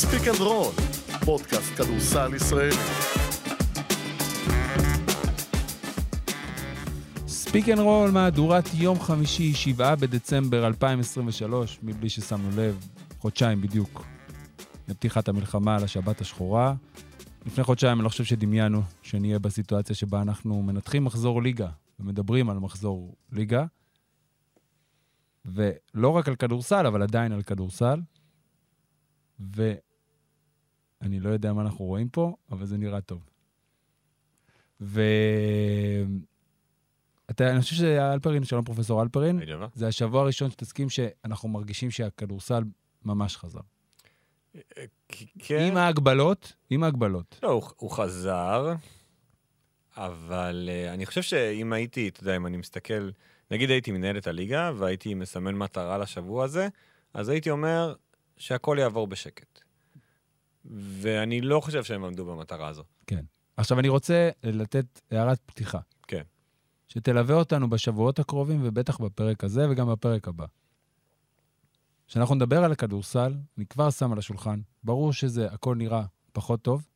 ספיק אנד רול, פודקאסט כדורסל ישראלי. ספיק אנד רול, מהדורת יום חמישי, 7 בדצמבר 2023, מבלי ששמנו לב, חודשיים בדיוק לפתיחת המלחמה על השבת השחורה. לפני חודשיים אני לא חושב שדמיינו שנהיה בסיטואציה שבה אנחנו מנתחים מחזור ליגה ומדברים על מחזור ליגה. ולא רק על כדורסל, אבל עדיין על כדורסל. ואני לא יודע מה אנחנו רואים פה, אבל זה נראה טוב. ו... אתה, אני חושב שאלפרין, שלום פרופסור אלפרין. זה השבוע הראשון שתסכים שאנחנו מרגישים שהכדורסל ממש חזר. כן. עם ההגבלות, עם ההגבלות. לא, הוא, הוא חזר, אבל uh, אני חושב שאם הייתי, אתה יודע, אם אני מסתכל, נגיד הייתי מנהל את הליגה והייתי מסמן מטרה לשבוע הזה, אז הייתי אומר שהכל יעבור בשקט. ואני לא חושב שהם עמדו במטרה הזו. כן. עכשיו, אני רוצה לתת הערת פתיחה. כן. שתלווה אותנו בשבועות הקרובים, ובטח בפרק הזה וגם בפרק הבא. כשאנחנו נדבר על הכדורסל, אני כבר שם על השולחן, ברור שזה הכל נראה פחות טוב,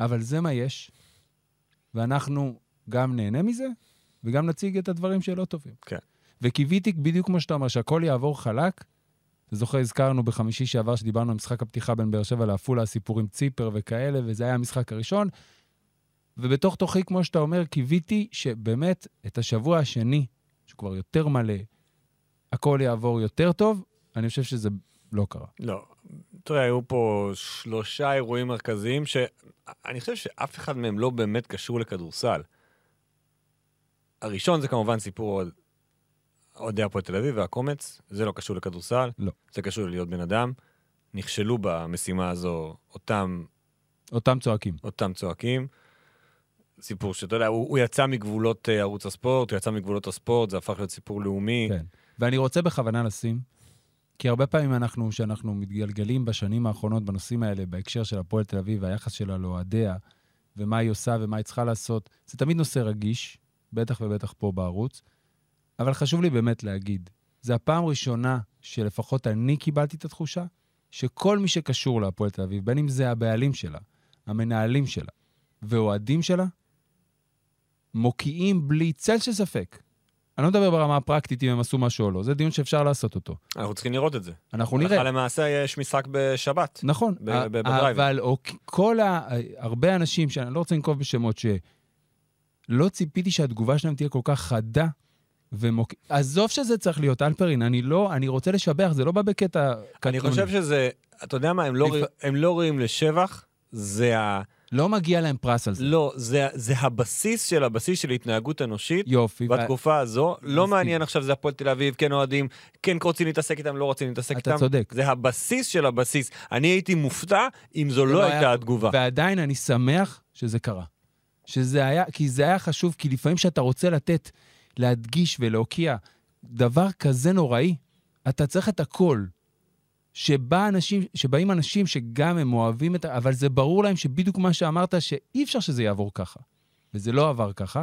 אבל זה מה יש, ואנחנו גם נהנה מזה, וגם נציג את הדברים שלא טובים. כן. וקיוויתי, בדיוק כמו שאתה אומר, שהכל יעבור חלק. אתה זוכר, הזכרנו בחמישי שעבר שדיברנו על משחק הפתיחה בין באר שבע לעפולה, הסיפור עם ציפר וכאלה, וזה היה המשחק הראשון. ובתוך תוכי, כמו שאתה אומר, קיוויתי שבאמת את השבוע השני, שהוא כבר יותר מלא, הכל יעבור יותר טוב, אני חושב שזה לא קרה. לא. תראה, היו פה שלושה אירועים מרכזיים שאני חושב שאף אחד מהם לא באמת קשור לכדורסל. הראשון זה כמובן סיפור אוהדי הפועל תל אביב והקומץ, זה לא קשור לכדורסל, לא. זה קשור ללהיות בן אדם. נכשלו במשימה הזו אותם, אותם צועקים. אותם צועקים. סיפור שאתה יודע, הוא, הוא יצא מגבולות אה, ערוץ הספורט, הוא יצא מגבולות הספורט, זה הפך להיות סיפור לאומי. כן. ואני רוצה בכוונה לשים, כי הרבה פעמים אנחנו, כשאנחנו מתגלגלים בשנים האחרונות בנושאים האלה, בהקשר של הפועל תל אביב והיחס שלה לאוהדיה, ומה היא עושה ומה היא צריכה לעשות, זה תמיד נושא רגיש, בטח ובטח פה בערוץ, אבל חשוב לי באמת להגיד, זו הפעם הראשונה שלפחות אני קיבלתי את התחושה, שכל מי שקשור להפועל תל אביב, בין אם זה הבעלים שלה, המנהלים שלה ואוהדים שלה, מוקיעים בלי צל של ספק. אני לא מדבר ברמה הפרקטית אם הם עשו משהו או לא, זה דיון שאפשר לעשות אותו. אנחנו צריכים לראות את זה. אנחנו נראה. הלכה למעשה יש משחק בשבת. נכון. בדרייב. אבל כל ה... הרבה אנשים, שאני לא רוצה לנקוב בשמות, שלא ציפיתי שהתגובה שלהם תהיה כל כך חדה ומוק... עזוב שזה צריך להיות, אלפרין, אני לא... אני רוצה לשבח, זה לא בא בקטע אני קטנוני. חושב שזה, אתה יודע מה, הם לא, לפ- הם לא ראויים לשבח, זה ה... לא מגיע להם פרס על זה. לא, זה, זה הבסיס של הבסיס של התנהגות אנושית. יופי. ו- בתקופה הזו, לא מסכים. מעניין עכשיו זה הפועל תל אביב, כן אוהדים, כן רוצים להתעסק איתם, לא רוצים להתעסק אתה איתם. צודק. זה הבסיס של הבסיס. אני הייתי מופתע אם זו לא לא הייתה היה- התגובה. ועדיין אני שמח שזה קרה. שזה היה, כי זה היה חשוב, כי לפעמים כשאתה רוצה לתת, להדגיש ולהוקיע דבר כזה נוראי, אתה צריך את הכל. שבא אנשים, שבאים אנשים שגם הם אוהבים את ה... אבל זה ברור להם שבדיוק מה שאמרת, שאי אפשר שזה יעבור ככה. וזה לא עבר ככה,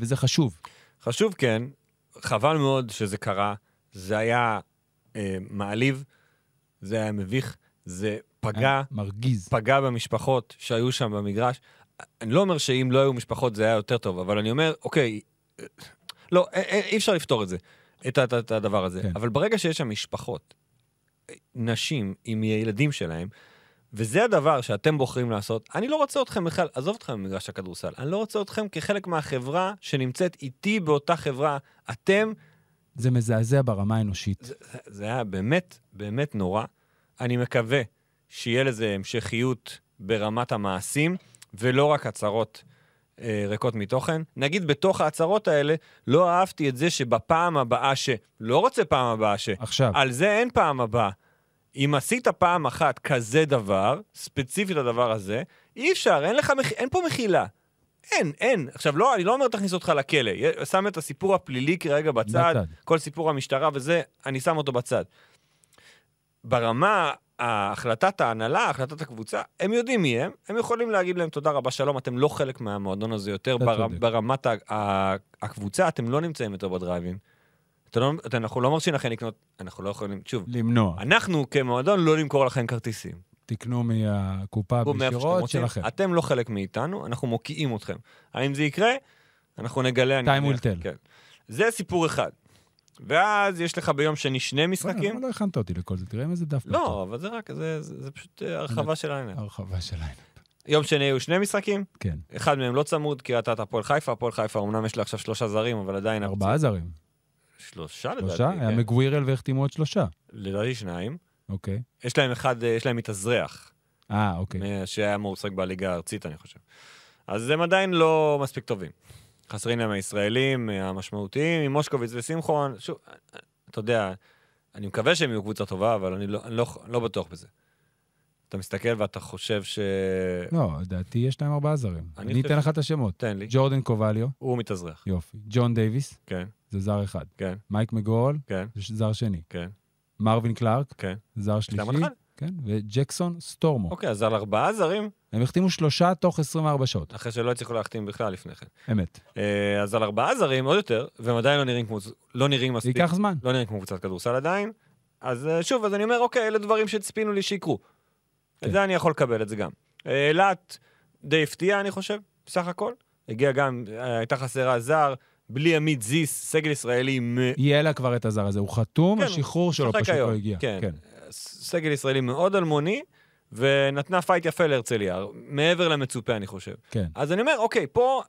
וזה חשוב. חשוב כן, חבל מאוד שזה קרה, זה היה אה, מעליב, זה היה מביך, זה פגע, מרגיז. פגע במשפחות שהיו שם במגרש. אני לא אומר שאם לא היו משפחות זה היה יותר טוב, אבל אני אומר, אוקיי, לא, אה, אה, אי אפשר לפתור את זה, את, את, את הדבר הזה. כן. אבל ברגע שיש שם משפחות, נשים עם ילדים שלהם, וזה הדבר שאתם בוחרים לעשות, אני לא רוצה אתכם בכלל, עזוב אתכם ממגרש הכדורסל, אני לא רוצה אתכם כחלק מהחברה שנמצאת איתי באותה חברה. אתם, זה מזעזע ברמה האנושית. זה, זה היה באמת, באמת נורא. אני מקווה שיהיה לזה המשכיות ברמת המעשים, ולא רק הצהרות אה, ריקות מתוכן. נגיד בתוך ההצהרות האלה, לא אהבתי את זה שבפעם הבאה ש... לא רוצה פעם הבאה ש... עכשיו, על זה אין פעם הבאה. אם עשית פעם אחת כזה דבר, ספציפית לדבר הזה, אי אפשר, אין לך, מח... אין פה מחילה. אין, אין. עכשיו, לא, אני לא אומר תכניס אותך לכלא. שם את הסיפור הפלילי כרגע בצד, בצד. כל סיפור המשטרה וזה, אני שם אותו בצד. ברמה, החלטת ההנהלה, החלטת הקבוצה, הם יודעים מי הם, הם יכולים להגיד להם תודה רבה, שלום, אתם לא חלק מהמועדון הזה יותר. בר... ברמת ה... ה... הקבוצה, אתם לא נמצאים יותר בדרייבין. לא, אנחנו לא מרשים לכם לקנות, אנחנו לא יכולים, שוב, למנוע. אנחנו כמועדון לא נמכור לכם כרטיסים. תקנו מהקופה בישירות. שלכם. אתם לא חלק מאיתנו, אנחנו מוקיעים אתכם. האם זה יקרה? אנחנו נגלה. Time will tell. כן. זה סיפור אחד. ואז יש לך ביום שני שני משחקים. למה לא הכנת אותי לכל זה? תראה עם איזה דף. לא, אבל זה רק, זה, פשוט אה, הרחבה של העניין. הרחבה שלהם. יום שני היו שני משחקים, כן. אחד מהם לא צמוד, קריית אתא הפועל חיפה, הפועל חיפה, אמנם יש לה עכשיו שלושה זרים, אבל עדיין... ארבעה זרים. שלושה לדעתי, שלושה? היה כן. מגווירל והחתימו עוד שלושה. לדעתי שניים. אוקיי. יש להם אחד, אה, יש להם מתאזרח, אה, אוקיי. שהיה מועסק בליגה הארצית, אני חושב. אז הם עדיין לא מספיק טובים. חסרים להם הישראלים אה, המשמעותיים, עם מושקוביץ ושמחון. שוב, אה, אה, אתה יודע, אני מקווה שהם יהיו קבוצה טובה, אבל אני לא, אני לא, לא בטוח בזה. אתה מסתכל ואתה חושב ש... לא, לדעתי יש להם ארבעה זרים. אני אני אתן ש- לך את השמות. תן לי. ג'ורדן קובליו, הוא מתאזרח. יופי. ג'ון דייוויס, כן, זה זר אחד. כן, מייק מגורל, כן, זה זר שני. כן, מרווין קלארק, כן. זר שלישי. כן, וג'קסון סטורמו. אוקיי, אז על ארבעה זרים, הם החתימו שלושה תוך 24 שעות. אחרי שלא הצליחו להחתים בכלל לפני כן. אמת. אה, אז על ארבעה זרים, עוד יותר, והם עדיין לא נראים כמו... לא נראים מספיק. ייקח זמן. לא נראים כמו קבוצת כדורסל עדיין. אז אה, שוב, אז אני אומר, אוקיי, אלה דברים שציפינו לי שיקרו. כן. את זה אני יכול לקבל, את זה גם. אה, אילת די הפתיעה, אני חושב, בסך הכל. הגיע גם, אה, הייתה חסרה זר, בלי עמית זיס, סגל ישראלי מ... יהיה לה כבר את הזר הזה. הוא חתום, כן, השחרור שלו פשוט היום. לא הגיע. כן. כן. סגל ישראלי מאוד אלמוני, ונתנה fight יפה להרצליה, מעבר למצופה, אני חושב. כן. אז אני אומר, אוקיי, פה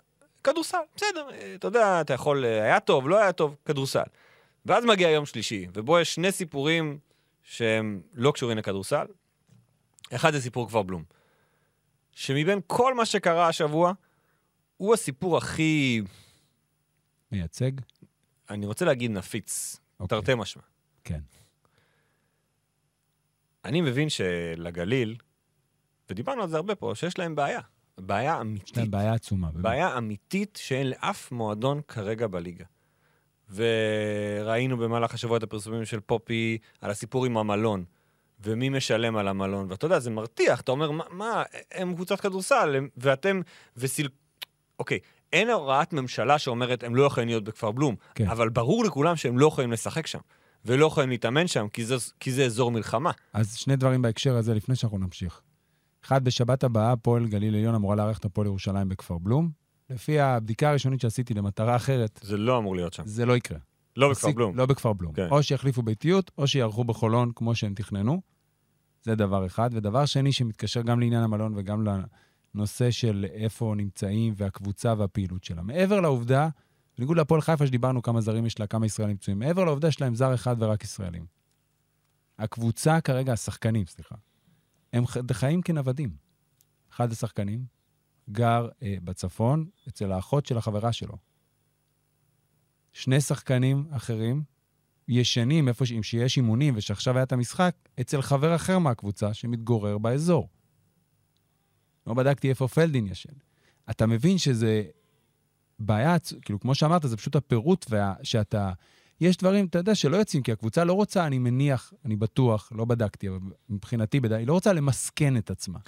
כדורסל, בסדר, אתה יודע, אתה יכול, אה, היה טוב, לא היה טוב, כדורסל. ואז מגיע יום שלישי, ובו יש שני סיפורים שהם לא קשורים לכדורסל. אחד זה סיפור כפר בלום. שמבין כל מה שקרה השבוע, הוא הסיפור הכי, מייצג? אני רוצה להגיד נפיץ, אוקיי. תרתי משמע. כן. אני מבין שלגליל, ודיברנו על זה הרבה פה, שיש להם בעיה. בעיה יש אמיתית. להם בעיה עצומה. באמת. בעיה אמיתית שאין לאף מועדון כרגע בליגה. וראינו במהלך השבוע את הפרסומים של פופי על הסיפור עם המלון, ומי משלם על המלון, ואתה יודע, זה מרתיח, אתה אומר, מה, מה הם קבוצת כדורסל, הם, ואתם, וסיל... אוקיי, אין הוראת ממשלה שאומרת, הם לא יכולים להיות בכפר בלום, כן. אבל ברור לכולם שהם לא יכולים לשחק שם, ולא יכולים להתאמן שם, כי זה, כי זה אזור מלחמה. אז שני דברים בהקשר הזה לפני שאנחנו נמשיך. אחד, בשבת הבאה הפועל גליל עליון אמורה לארח את הפועל ירושלים בכפר בלום. לפי הבדיקה הראשונית שעשיתי למטרה אחרת, זה לא אמור להיות שם. זה לא יקרה. לא בכפר בלום. לא בכפר בלום. כן. או שיחליפו ביתיות, או שיערכו בחולון כמו שהם תכננו. זה דבר אחד. ודבר שני, שמתקשר גם לעניין המלון וגם לנושא של איפה נמצאים והקבוצה והפעילות שלה. מעבר לעובדה, בניגוד להפועל חיפה שדיברנו כמה זרים יש לה, כמה ישראלים פצועים, מעבר לעובדה שיש להם זר אחד ורק ישראלים. הקבוצה כרגע, השחקנים, סליחה, הם חיים כנוודים. אחד השחקנים גר אה, בצפון אצל האחות של החברה שלו. שני שחקנים אחרים ישנים איפה ש... שיש אימונים ושעכשיו היה את המשחק, אצל חבר אחר מהקבוצה שמתגורר באזור. לא בדקתי איפה פלדין ישן. אתה מבין שזה בעיה, עצ- כאילו, כמו שאמרת, זה פשוט הפירוט וה... שאתה... יש דברים, אתה יודע, שלא יוצאים, כי הקבוצה לא רוצה, אני מניח, אני בטוח, לא בדקתי, אבל מבחינתי, בדי, היא לא רוצה למסכן את עצמה.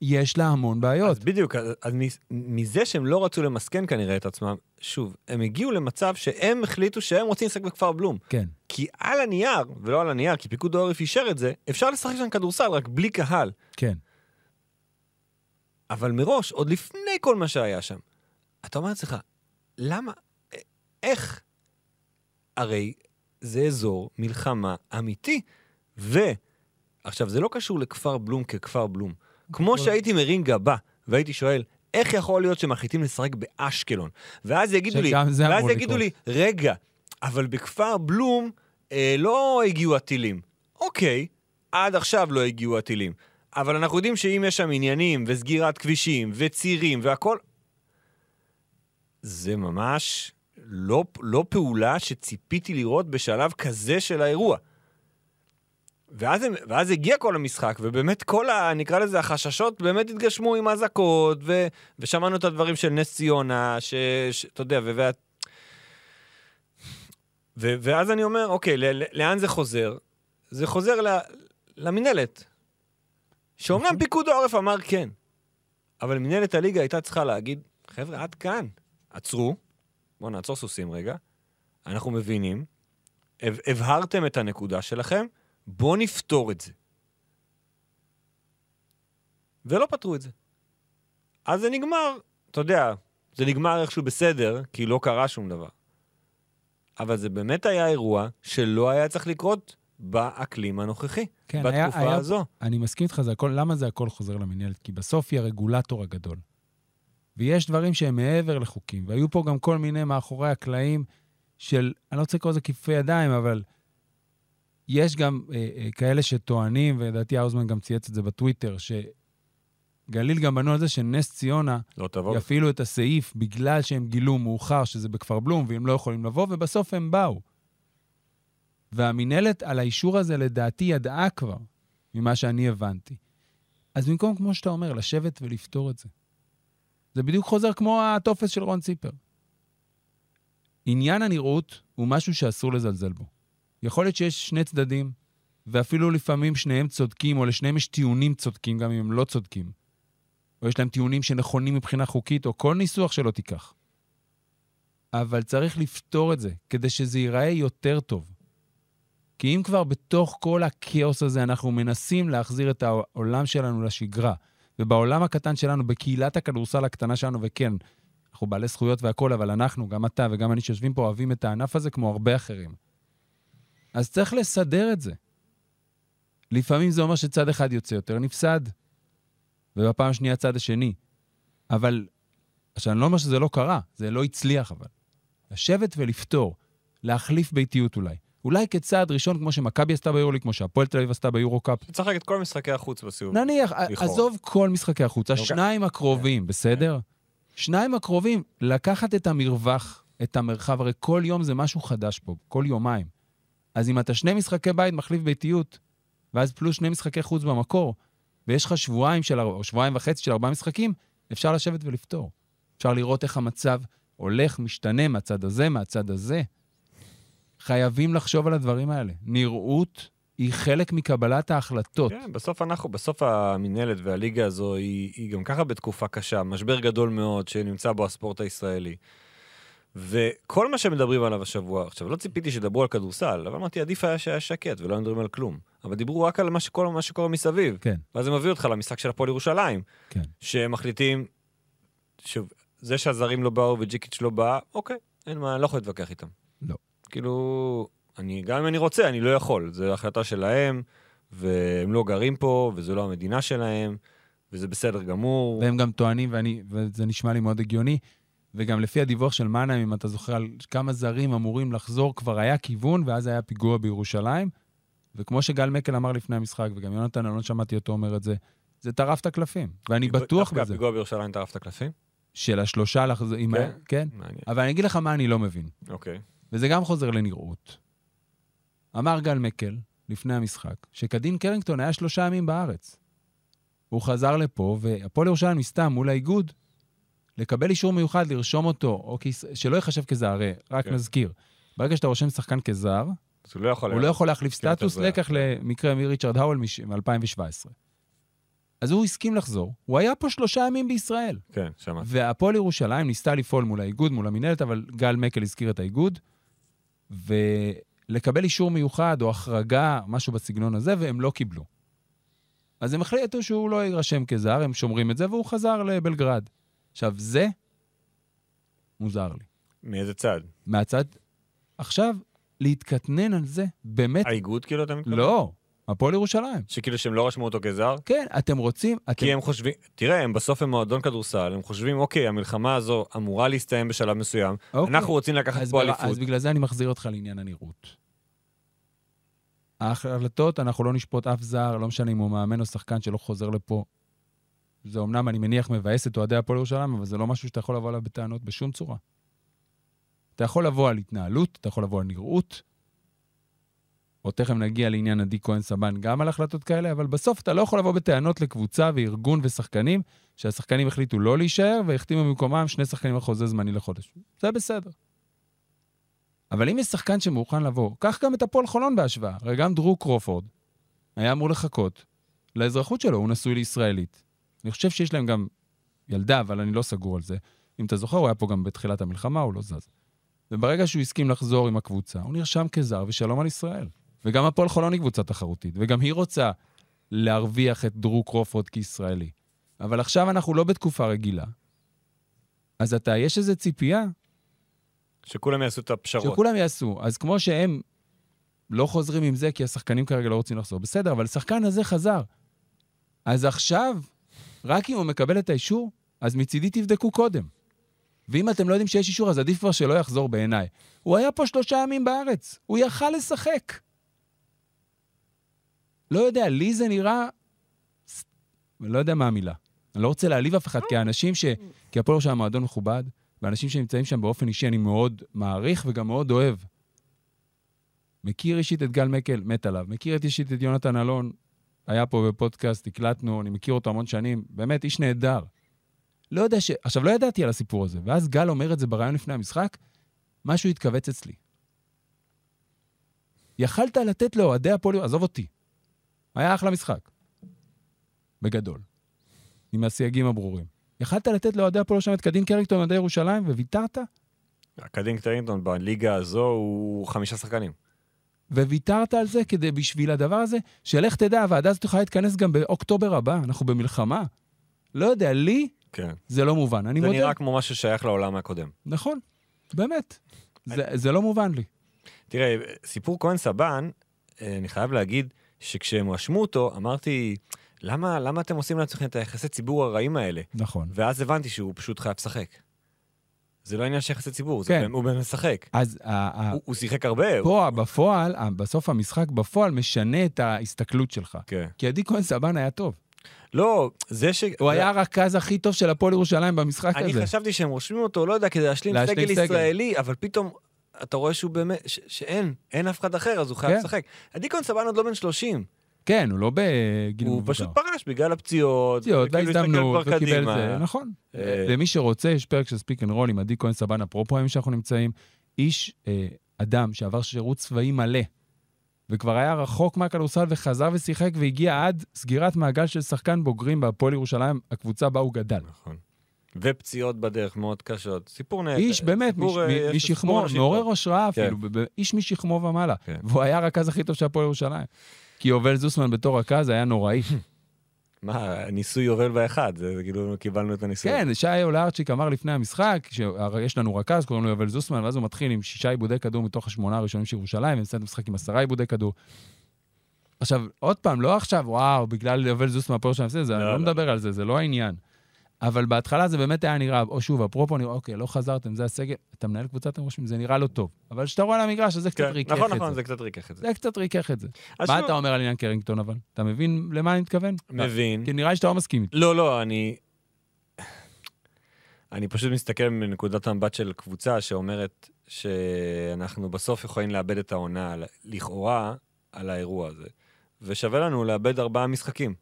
יש לה המון בעיות. אז בדיוק, אז, אז מזה שהם לא רצו למסכן כנראה את עצמם, שוב, הם הגיעו למצב שהם החליטו שהם רוצים לשחק בכפר בלום. כן, כי על הנייר, ולא על הנייר, כי פיקוד העורף אישר את זה, אפשר לשחק שם כדורסל, רק בלי קהל. כן. אבל מראש, עוד לפני כל מה שהיה שם, אתה אומר לעצמך, למה, איך? הרי זה אזור מלחמה אמיתי, ו... עכשיו, זה לא קשור לכפר בלום ככפר בלום. כמו שהייתי מרים גבה, והייתי שואל, איך יכול להיות שמחליטים לשחק באשקלון? ואז יגידו לי, ואז יגידו לי, רגע, אבל בכפר בלום אה, לא הגיעו הטילים. אוקיי, עד עכשיו לא הגיעו הטילים. אבל אנחנו יודעים שאם יש שם עניינים וסגירת כבישים וצירים והכל, זה ממש לא, לא פעולה שציפיתי לראות בשלב כזה של האירוע. ואז, הם- ואז הגיע כל המשחק, ובאמת כל ה... נקרא לזה החששות באמת התגשמו עם אזעקות, ו, ושמענו את הדברים של נס ציונה, ש... ש- אתה יודע, ו... וה- ו... ואז אני אומר, אוקיי, ל... ל- לאן זה חוזר? זה חוזר ל... למינהלת. שאומנם נכון. פיקוד העורף אמר כן, אבל מנהלת הליגה הייתה צריכה להגיד, חבר'ה, עד כאן, עצרו, בואו נעצור סוסים רגע, אנחנו מבינים, הב- הבהרתם את הנקודה שלכם, בואו נפתור את זה. ולא פתרו את זה. אז זה נגמר, אתה יודע, זה נגמר איכשהו בסדר, כי לא קרה שום דבר. אבל זה באמת היה אירוע שלא היה צריך לקרות באקלים הנוכחי, כן, בתקופה היה, היה, הזו. אני מסכים איתך, זה הכל, למה זה הכל חוזר למנהלת? כי בסוף היא הרגולטור הגדול. ויש דברים שהם מעבר לחוקים, והיו פה גם כל מיני מאחורי הקלעים של, אני לא רוצה לקרוא לזה כיפופי ידיים, אבל יש גם אה, אה, כאלה שטוענים, ולדעתי האוזמן גם צייץ את זה בטוויטר, שגליל גם בנו על זה שנס ציונה לא תבוא. יפעילו את הסעיף בגלל שהם גילו מאוחר שזה בכפר בלום, והם לא יכולים לבוא, ובסוף הם באו. והמינהלת על האישור הזה, לדעתי, ידעה כבר, ממה שאני הבנתי. אז במקום, כמו שאתה אומר, לשבת ולפתור את זה. זה בדיוק חוזר כמו הטופס של רון ציפר. עניין הנראות הוא משהו שאסור לזלזל בו. יכול להיות שיש שני צדדים, ואפילו לפעמים שניהם צודקים, או לשניהם יש טיעונים צודקים, גם אם הם לא צודקים. או יש להם טיעונים שנכונים מבחינה חוקית, או כל ניסוח שלא תיקח. אבל צריך לפתור את זה, כדי שזה ייראה יותר טוב. כי אם כבר בתוך כל הכאוס הזה אנחנו מנסים להחזיר את העולם שלנו לשגרה, ובעולם הקטן שלנו, בקהילת הכדורסל הקטנה שלנו, וכן, אנחנו בעלי זכויות והכול, אבל אנחנו, גם אתה וגם אני שיושבים פה, אוהבים את הענף הזה כמו הרבה אחרים. אז צריך לסדר את זה. לפעמים זה אומר שצד אחד יוצא יותר נפסד, ובפעם השנייה צד השני. אבל, עכשיו, אני לא אומר שזה לא קרה, זה לא הצליח אבל. לשבת ולפתור, להחליף ביתיות אולי. אולי כצעד ראשון, כמו שמכבי עשתה ביורוליג, כמו שהפועל תל אביב עשתה ביורו-קאפ. צריך להגיד כל משחקי החוץ בסיבוב. נניח, לכאורה. עזוב כל משחקי החוץ, השניים הקרובים, בסדר? שניים הקרובים, לקחת את המרווח, את המרחב, הרי כל יום זה משהו חדש פה, כל יומיים. אז אם אתה שני משחקי בית מחליף ביתיות, ואז פלוס שני משחקי חוץ במקור, ויש לך שבועיים של, או שבועיים וחצי של ארבעה משחקים, אפשר לשבת ולפתור. אפשר לראות איך המצב הולך, משתנה מהצד הזה, מהצד הזה. חייבים לחשוב על הדברים האלה. נראות היא חלק מקבלת ההחלטות. כן, בסוף אנחנו, בסוף המינהלת והליגה הזו היא, היא גם ככה בתקופה קשה, משבר גדול מאוד שנמצא בו הספורט הישראלי. וכל מה שמדברים עליו השבוע, עכשיו לא ציפיתי שידברו על כדורסל, אבל אמרתי עדיף היה שהיה שקט ולא מדברים על כלום. אבל דיברו רק על מה שקורה, מה שקורה מסביב. כן. ואז זה מביא אותך למשחק של הפועל ירושלים. כן. שהם מחליטים, שוב, זה שהזרים לא באו וג'יקיץ' לא בא, אוקיי, אין מה, אני לא יכול להתווכח איתם. לא. כאילו, אני, גם אם אני רוצה, אני לא יכול. זו החלטה שלהם, והם לא גרים פה, וזו לא המדינה שלהם, וזה בסדר גמור. והם גם טוענים, ואני, וזה נשמע לי מאוד הגיוני, וגם לפי הדיווח של מנהיים, אם אתה זוכר על כמה זרים אמורים לחזור, כבר היה כיוון, ואז היה פיגוע בירושלים. וכמו שגל מקל אמר לפני המשחק, וגם יונתן, אני לא שמעתי אותו אומר את זה, זה טרף את הקלפים, ואני בטוח דווקא בזה. הפיגוע בירושלים טרף את הקלפים? של השלושה לחזור, כן? כן. מעניין. אבל אני אגיד לך מה אני לא מבין, אוקיי. וזה גם חוזר לנראות. אמר גל מקל, לפני המשחק, שקדין קרינגטון היה שלושה ימים בארץ. הוא חזר לפה, והפועל ירושלים ניסתה מול האיגוד לקבל אישור מיוחד לרשום אותו, או כיס... שלא ייחשב כזר, הרי, רק כן. נזכיר. ברגע שאתה רושם שחקן כזר, הוא לא יכול... הוא לא יכול להחליף סטטוס. לקח למקרה מריצ'רד האוול מ-2017. אז הוא הסכים לחזור, הוא היה פה שלושה ימים בישראל. כן, שמעתי. והפועל ירושלים ניסתה לפעול מול האיגוד, מול המינהלת, אבל גל מקל הזכיר את האיגוד, ולקבל אישור מיוחד או החרגה, משהו בסגנון הזה, והם לא קיבלו. אז הם החליטו שהוא לא יירשם כזר, הם שומרים את זה, והוא חזר לבלגרד. עכשיו, זה מוזר לי. מאיזה צד? מהצד, עכשיו, להתקטנן על זה, באמת, האיגוד כאילו אתה מתכוון? לא, הפועל ירושלים. שכאילו שהם לא רשמו אותו כזר? כן, אתם רוצים, אתם... כי הם חושבים, תראה, הם בסוף הם מועדון כדורסל, הם חושבים, אוקיי, המלחמה הזו אמורה להסתיים בשלב מסוים, אוקיי. אנחנו רוצים לקחת פה אליפות. אז בגלל זה אני מחזיר אותך לעניין הנראות. ההחלטות, אנחנו לא נשפוט אף זר, לא משנה אם הוא מאמן או שחקן שלא חוזר לפה. זה אומנם, אני מניח, מבאס את אוהדי הפועל ירושלים, אבל זה לא משהו שאתה יכול לבוא עליו בטענות בשום צורה. אתה יכול לבוא על התנהלות, אתה יכול לבוא על נראות, או תכף נגיע לעניין עדי כהן סבן גם על החלטות כאלה, אבל בסוף אתה לא יכול לבוא בטענות לקבוצה וארגון ושחקנים, שהשחקנים החליטו לא להישאר והחתימו במקומם שני שחקנים על חוזה זמני לחודש. זה בסדר. אבל אם יש שחקן שמוכן לבוא, קח גם את הפועל חולון בהשוואה. הרי גם דרו קרופורד היה אמור לחכות לאזרחות שלו, הוא נשוי לישראלית. אני חושב שיש להם גם ילדה, אבל אני לא סגור על זה. אם אתה זוכר, הוא היה פה גם בתחילת המלחמה, הוא לא זז. וברגע שהוא הסכים לחזור עם הקבוצה, הוא נרשם כזר ושלום על ישראל. וגם הפועל חולון היא קבוצה תחרותית, וגם היא רוצה להרוויח את דרו קרופורד כישראלי. אבל עכשיו אנחנו לא בתקופה רגילה. אז אתה, יש איזו ציפייה שכולם יעשו את הפשרות. שכולם יעשו. אז כמו שהם לא חוזרים עם זה, כי השחקנים כרגע לא רוצים לחזור, בסדר, אבל השחקן הזה חזר. אז עכשיו, רק אם הוא מקבל את האישור, אז מצידי תבדקו קודם. ואם אתם לא יודעים שיש אישור, אז עדיף כבר שלא יחזור בעיניי. הוא היה פה שלושה ימים בארץ, הוא יכל לשחק. לא יודע, לי זה נראה... אני לא יודע מה המילה. אני לא רוצה להעליב אף אחד, כי האנשים ש... כי הפועל שם מועדון מכובד, ואנשים שנמצאים שם באופן אישי אני מאוד מעריך וגם מאוד אוהב. מכיר אישית את גל מקל, מת עליו. מכיר אישית את יונתן אלון, היה פה בפודקאסט, הקלטנו, אני מכיר אותו המון שנים, באמת איש נהדר. לא יודע ש... עכשיו, לא ידעתי על הסיפור הזה, ואז גל אומר את זה בריאיון לפני המשחק, משהו התכווץ אצלי. יכלת לתת לאוהדי הפועל, עזוב אותי. היה אחלה משחק. בגדול. עם הסייגים הברורים. יכלת לתת לאוהדי הפועל שם את קדין קרינגטון אוהדי ירושלים, וויתרת? קדין קטרינגטון בליגה הזו הוא חמישה שחקנים. וויתרת על זה כדי, בשביל הדבר הזה, שלך תדע, הוועדה הזאת יכולה להתכנס גם באוקטובר הבא, אנחנו במלחמה. לא יודע, לי כן. זה לא מובן. אני זה מודה. נראה כמו משהו ששייך לעולם הקודם. נכון, באמת. זה, זה לא מובן לי. תראה, סיפור כהן סבן, אה, אני חייב להגיד שכשהם הואשמו אותו, אמרתי, למה, למה אתם עושים לעצמכם את היחסי ציבור הרעים האלה? נכון. ואז הבנתי שהוא פשוט חייב לשחק. זה לא עניין של יחסי ציבור, זה כן. באמת- הוא באמת משחק. אז ה- ה- הוא, הוא שיחק הרבה. הוא... פה, בפועל, ה- בסוף המשחק בפועל משנה את ההסתכלות שלך. כן. כי עדי כהן סבן היה טוב. לא, זה ש... הוא היה הרכז הכי טוב של הפועל ירושלים במשחק אני הזה. חשבתי שהם רושמים אותו, לא יודע, כדי להשלים סגל. ישראלי, אבל פתאום אתה רואה שהוא באמת, ש- שאין, אין אף אחד אחר, אז הוא חייב כן. לשחק. עדי כהן סבן עוד לא בן 30, כן, הוא לא בגיל הוא מבוגר. פשוט פרש בגלל הפציעות. פציעות, וההזדמנות, וקיבל. זה, נכון. אה, למי שרוצה, יש פרק של ספיק אנד רול עם עדי כהן סבן, אפרופו היום שאנחנו נמצאים. איש, אה, אדם שעבר שירות צבאי מלא, וכבר היה רחוק מהכדורסל וחזר ושיחק והגיע עד סגירת מעגל של שחקן בוגרים בהפועל ירושלים, הקבוצה בה הוא גדל. נכון. ופציעות בדרך מאוד קשות. סיפור נהדר. איש באמת, סיפור, מש- מ- סיפור משכמו, מעורר. השראה כן. אפילו, ב- איש משכמו ומעלה. כן. והוא היה הרכז הכי טוב של הפועל ירושלים. כי יובל זוסמן בתור רכז היה נוראי. מה, ניסוי יובל באחד, זה כאילו קיבלנו את הניסוי. כן, שי אולארצ'יק אמר לפני המשחק, שיש לנו רכז, קוראים לו יובל זוסמן, ואז הוא מתחיל עם שישה איבודי כדור מתוך השמונה הראשונים של ירושלים, ומסיים את המשחק עם עשרה איבודי כדור. עכשיו, עוד פעם, לא עכשיו, וואו, בגלל יובל זוסמן הפועל שלנו, זה, זה, אני לא, לא לא. מדבר על זה, זה לא העניין. אבל בהתחלה זה באמת היה נראה, או שוב, אפרופו, נראה, אוקיי, לא חזרתם, זה הסגל, אתה מנהל קבוצה, אתם רושמים, זה נראה לא טוב. אבל כשאתה רואה על המגרש, אז זה קצת כן, ריכך נכון, את נכון, זה. זה קצת ריכך את זה. זה קצת ריכך את זה. מה שוב, אתה אומר על עניין קרינגטון, אבל? אתה מבין למה אני מתכוון? מבין. כי נראה לי שאתה לא מסכים איתי. לא, לא, אני... אני פשוט מסתכל מנקודת המבט של קבוצה שאומרת שאנחנו בסוף יכולים לאבד את העונה, לכאורה, על האירוע הזה. ושווה לנו לאבד ארבעה משחקים.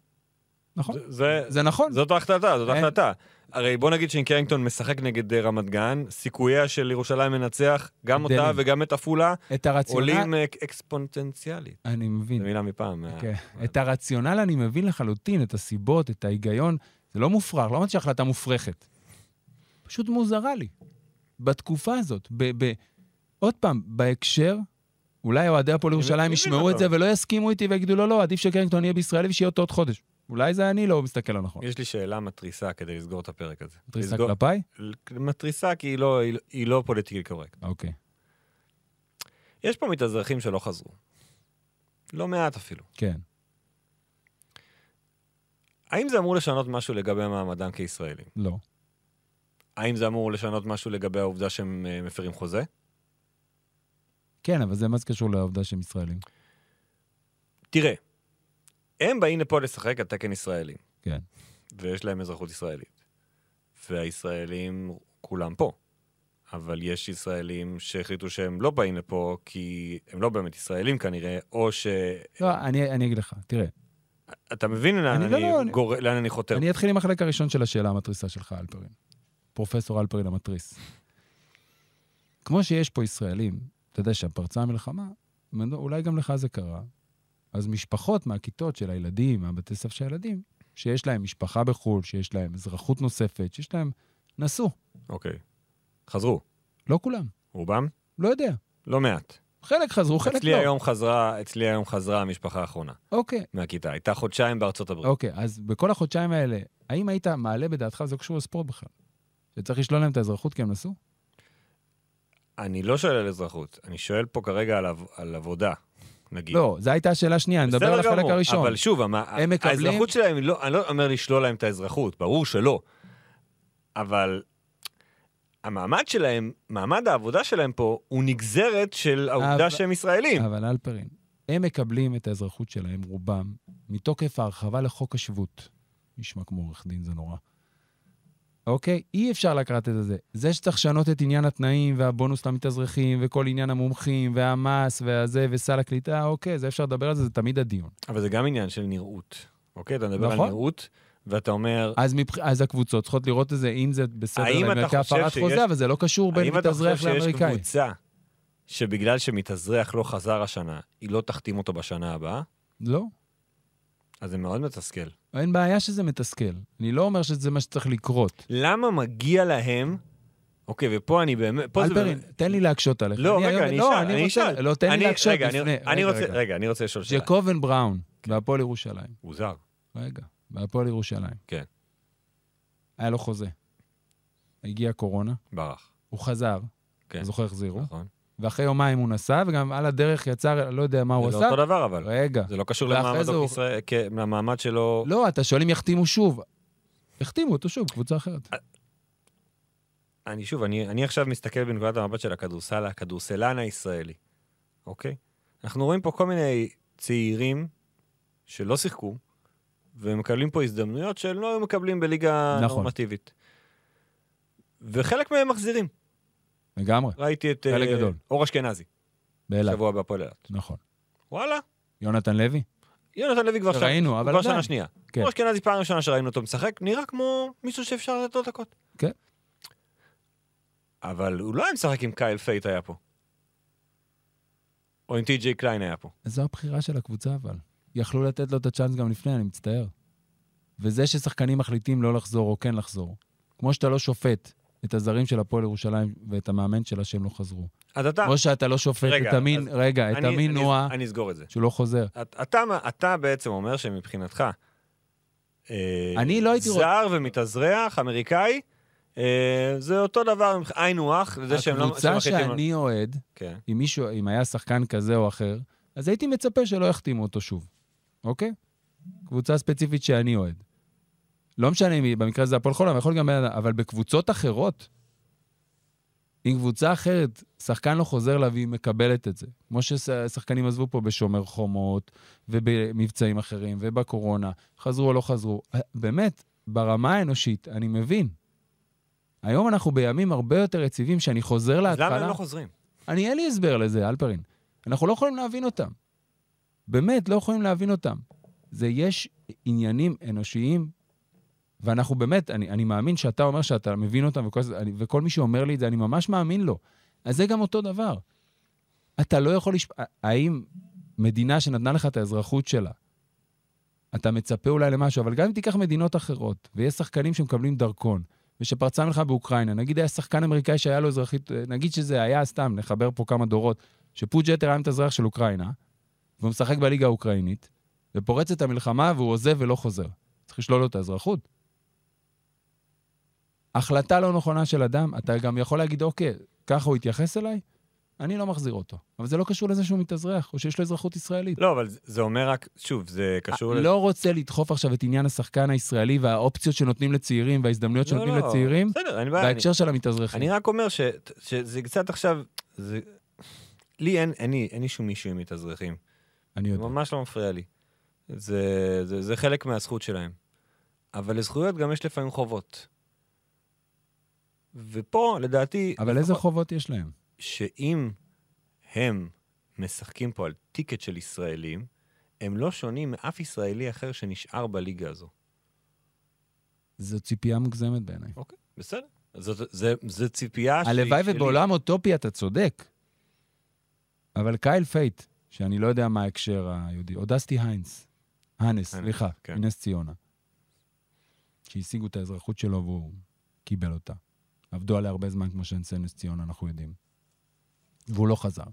נכון. זה- זה... זה נכון. זאת ההחלטה, זאת אין. ההחלטה. הרי בוא נגיד שאם קרינגטון משחק נגד אה, רמת גן, סיכוייה של ירושלים לנצח גם אותה גדלים. וגם את עפולה את הרציונל... עולים אה, אקספוננציאלית. אני מבין. זו מילה מפעם. מה- כן. את הרציונל אני מבין לחלוטין, את הסיבות, את ההיגיון. זה לא מופרך, לא אמרתי שההחלטה מופרכת. פשוט מוזרה לי. בתקופה הזאת, ב... ב... עוד פעם, בהקשר, אולי אוהדי הפועל ירושלים ישמעו. את זה ולא יסכימו איתי ויגידו, לא, לא, עדיף שקרינגטון יהיה בישראל ושיהיה אותו עוד חודש. אולי זה אני לא מסתכל לא נכון. יש לי שאלה מתריסה כדי לסגור את הפרק הזה. מתריסה לסגור- כלפיי? מתריסה כי היא לא, היא, לא- היא לא פוליטיקלי קורקט. אוקיי. יש פה מתאזרחים שלא חזרו. לא מעט אפילו. כן. האם זה אמור לשנות משהו לגבי מעמדם כישראלים? לא. האם זה אמור לשנות משהו לגבי העובדה שהם אה, מפרים חוזה? כן, אבל זה מה זה קשור לעובדה שהם ישראלים. תראה, הם באים לפה לשחק על תקן ישראלי, כן. ויש להם אזרחות ישראלית. והישראלים כולם פה. אבל יש ישראלים שהחליטו שהם לא באים לפה כי הם לא באמת ישראלים כנראה, או ש... לא, אני, אני אגיד לך, תראה, אתה מבין לאן אני לא- אני, לא, אני- גור... לאן אני חותר? אני אתחיל עם החלק הראשון של השאלה המתריסה שלך, אלפרין. פרופסור אלפרין המתריס. כמו שיש פה ישראלים, אתה יודע שפרצה המלחמה, אולי גם לך זה קרה, אז משפחות מהכיתות של הילדים, מהבתי ספר של הילדים, שיש להם משפחה בחו"ל, שיש להם אזרחות נוספת, שיש להם... נסעו. אוקיי. חזרו. לא כולם. רובם? לא יודע. לא מעט. חלק חזרו, חלק אצלי לא. היום חזרה, אצלי היום חזרה המשפחה האחרונה אוקיי, מהכיתה. הייתה חודשיים בארצות הברית. אוקיי, אז בכל החודשיים האלה, האם היית מעלה בדעתך, זה לא קשור לספורט בכלל, שצריך לשלול להם את האזרחות כי הם נסעו? אני לא שואל על אזרחות, אני שואל פה כרגע על, עב- על עבודה, נגיד. לא, זו הייתה השאלה השנייה, אני מדבר על החלק הראשון. אבל שוב, האזרחות שלהם, לא, אני לא אומר לשלול להם את האזרחות, ברור שלא. אבל המעמד שלהם, מעמד העבודה שלהם פה, הוא נגזרת של העובדה אבל- שהם ישראלים. אבל אלפרין, הם מקבלים את האזרחות שלהם, רובם, מתוקף ההרחבה לחוק השבות. נשמע כמו עורך דין, זה נורא. אוקיי? אי אפשר לקחת את זה. זה שצריך לשנות את עניין התנאים והבונוס למתאזרחים וכל עניין המומחים והמס והזה וסל הקליטה, אוקיי, זה אפשר לדבר על זה, זה תמיד הדיון. אבל זה גם עניין של נראות. אוקיי? אתה מדבר על נכון. נראות, ואתה אומר, אז, מבח... אז הקבוצות צריכות לראות את זה, אם זה בסדר להם אתה חושב כהפרת שיש- חוזה, אבל זה לא קשור בין האם אתה חושב מתאזרח שיש לאמריקאי. קבוצה שבגלל שמתאזרח לא חזר השנה, היא לא תחתים אותו בשנה הבאה? לא. אז זה מאוד מתסכל. אין בעיה שזה מתסכל. אני לא אומר שזה מה שצריך לקרות. למה מגיע להם... אוקיי, ופה אני באמת... פה זה תן לי להקשות עליך. לא, רגע, היום- אני לא, אשאל, אני רוצה- אשאל. לא, תן לי אני- להקשות רגע, אני- לפני. אני רגע, רוצה, רגע. רגע, אני רוצה לשאול שאלה. ג'קובן בראון, בהפועל ירושלים. הוא זר. רגע, בהפועל ירושלים. כן. היה לו חוזה. הגיעה קורונה, ברח. הוא חזר, כן. זוכר החזירו, נכון. ואחרי יומיים הוא נסע, וגם על הדרך יצר, לא יודע מה הוא זה עשה. לא אותו דבר, אבל. רגע. זה לא קשור למעמדו זה הוא- כישראל, למעמד שלו. לא, אתה שואל אם יחתימו שוב. החתימו אותו שוב, קבוצה אחרת. אני שוב, אני, אני עכשיו מסתכל בנקודת המבט של הכדורסל, הכדורסלן הישראלי, אוקיי? אנחנו רואים פה כל מיני צעירים שלא שיחקו, ומקבלים פה הזדמנויות שהם לא היו מקבלים בליגה נכון. נורמטיבית. וחלק מהם מחזירים. לגמרי, ראיתי את אה, גדול. אור אשכנזי, באילת. שבוע בהפועל אילת. נכון. וואלה, יונתן לוי? יונתן לוי כבר, שראינו, שנה, אבל כבר. שנה שנייה. כן. אור אשכנזי פעם ראשונה שראינו אותו משחק, נראה כמו מישהו שאפשר לתת לו דקות. כן. אבל הוא לא היה משחק עם קייל פייט היה פה. או עם טי.ג'יי קליין היה פה. זו הבחירה של הקבוצה, אבל. יכלו לתת לו את הצ'אנס גם לפני, אני מצטער. וזה ששחקנים מחליטים לא לחזור או כן לחזור, כמו שאתה לא שופט את הזרים של הפועל ירושלים ואת המאמן שלה שהם לא חזרו. אז אתה... או שאתה לא שופט רגע, את המין, אז רגע, את אני- המין אני- נועה אני אסגור את זה. שהוא לא חוזר. את- אתה, אתה בעצם אומר שמבחינתך, אה, אני לא הייתי רוצ- זר ומתאזרח, אמריקאי, אה, זה אותו דבר, היינו הך, לזה שהם לא... הקבוצה שאני אוהד, כן. אם מישהו, אם היה שחקן כזה או אחר, אז הייתי מצפה שלא יחתימו אותו שוב, אוקיי? קבוצה ספציפית שאני אוהד. לא משנה אם במקרה הזה הפועל חולון, יכול גם... אבל בקבוצות אחרות, אם קבוצה אחרת, שחקן לא חוזר לה והיא מקבלת את זה. כמו ששחקנים עזבו פה בשומר חומות, ובמבצעים אחרים, ובקורונה, חזרו או לא חזרו. באמת, ברמה האנושית, אני מבין. היום אנחנו בימים הרבה יותר יציבים, שאני חוזר אז להתחלה... למה הם לא חוזרים? אני, אין לי הסבר לזה, אלפרין. אנחנו לא יכולים להבין אותם. באמת, לא יכולים להבין אותם. זה, יש עניינים אנושיים, ואנחנו באמת, אני, אני מאמין שאתה אומר שאתה מבין אותם, וכל, אני- וכל מי שאומר לי את זה, אני ממש מאמין לו. אז זה גם אותו דבר. אתה לא יכול לשפ... האם מדינה שנתנה לך את האזרחות שלה, אתה מצפה אולי למשהו, אבל גם אם תיקח מדינות אחרות, ויש שחקנים שמקבלים דרכון, ושפרצה מלחמה באוקראינה, נגיד היה שחקן אמריקאי שהיה לו אזרחית, נגיד שזה היה סתם, נחבר פה כמה דורות, שפוג'טר היה מתאזרח של אוקראינה, והוא משחק בליגה האוקראינית, ופורצת המלחמה והוא עוזב ולא חוזר. צריך לשלול לו את האזרחות. החלטה לא נכונה של אדם, אתה גם יכול להגיד, אוקיי, ככה הוא התייחס אליי, אני לא מחזיר אותו. אבל זה לא קשור לזה שהוא מתאזרח, או שיש לו אזרחות ישראלית. לא, אבל זה- אומר רק, שוב, זה קשור... ל- לא רוצה לדחוף עכשיו את עניין השחקן הישראלי והאופציות שנותנים לצעירים וההזדמנויות לא, שנותנים לא, לצעירים. אני- בהקשר של המתאזרחים. אני רק אומר שזה קצת עכשיו. לי אין, לי, שום מישהו עם מתאזרחים. אני יודע. ממש לא מפריע לי. זה חלק מהזכות שלהם. אבל לזכויות גם יש לפעמים חובות. ופה, לדעתי, אבל איזה חובות יש להם? שאם הם משחקים פה על ticket של ישראלים, הם לא שונים מאף ישראלי אחר שנשאר בליגה הזו. זו ציפייה מוגזמת בעיניי. אוקיי, בסדר. זאת, זה, זה ציפייה שהיא הלוואי שלי. ובעולם אוטופי אתה צודק. אבל קייל פייט, שאני לא יודע מה ההקשר היהודי, או דסטי היינס, האנס, סליחה, כן. מנס ציונה, שהשיגו את האזרחות שלו והוא קיבל אותה. עבדו עליה הרבה זמן, כמו שאנשי נס ציונה, אנחנו יודעים. והוא לא חזר.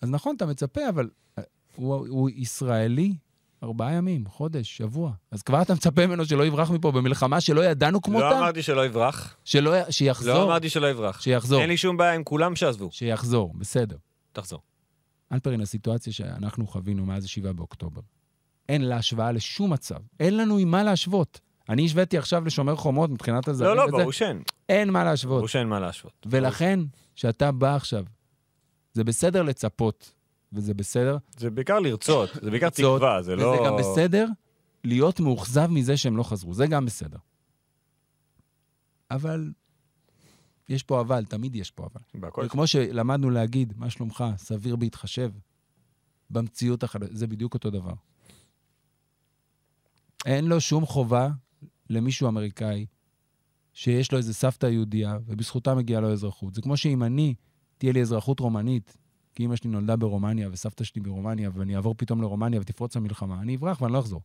אז נכון, אתה מצפה, אבל אה, הוא, הוא ישראלי ארבעה ימים, חודש, שבוע. אז כבר אתה מצפה ממנו שלא יברח מפה במלחמה שלא ידענו כמותה? לא אמרתי שלא יברח. שלא, שיחזור. לא אמרתי שלא יברח. שיחזור. אין לי שום בעיה עם כולם שעזבו. שיחזור, בסדר. תחזור. אלפרין, הסיטואציה שאנחנו חווינו מאז ה-7 באוקטובר, אין לה השוואה לשום מצב. אין לנו עם מה להשוות. אני השוויתי עכשיו לשומר חומות מבחינת הזרים לא, לא. ברור שאין. אין מה להשוות. ברור שאין מה להשוות. ולכן, כשאתה בא עכשיו, זה בסדר לצפות, וזה בסדר, זה בעיקר לרצות, זה בעיקר לרצות, תקווה, זה לא... וזה גם בסדר להיות מאוכזב מזה שהם לא חזרו, זה גם בסדר. אבל יש פה אבל, תמיד יש פה אבל. בהכל וכמו שלמדנו להגיד, מה שלומך, סביר בהתחשב, במציאות החדשה, זה בדיוק אותו דבר. אין לו שום חובה למישהו אמריקאי שיש לו איזה סבתא יהודייה, ובזכותה מגיעה לו אזרחות. זה כמו שאם אני, תהיה לי אזרחות רומנית, כי אמא שלי נולדה ברומניה וסבתא שלי ברומניה, ואני אעבור פתאום לרומניה ותפרוץ המלחמה, אני אברח ואני לא אחזור.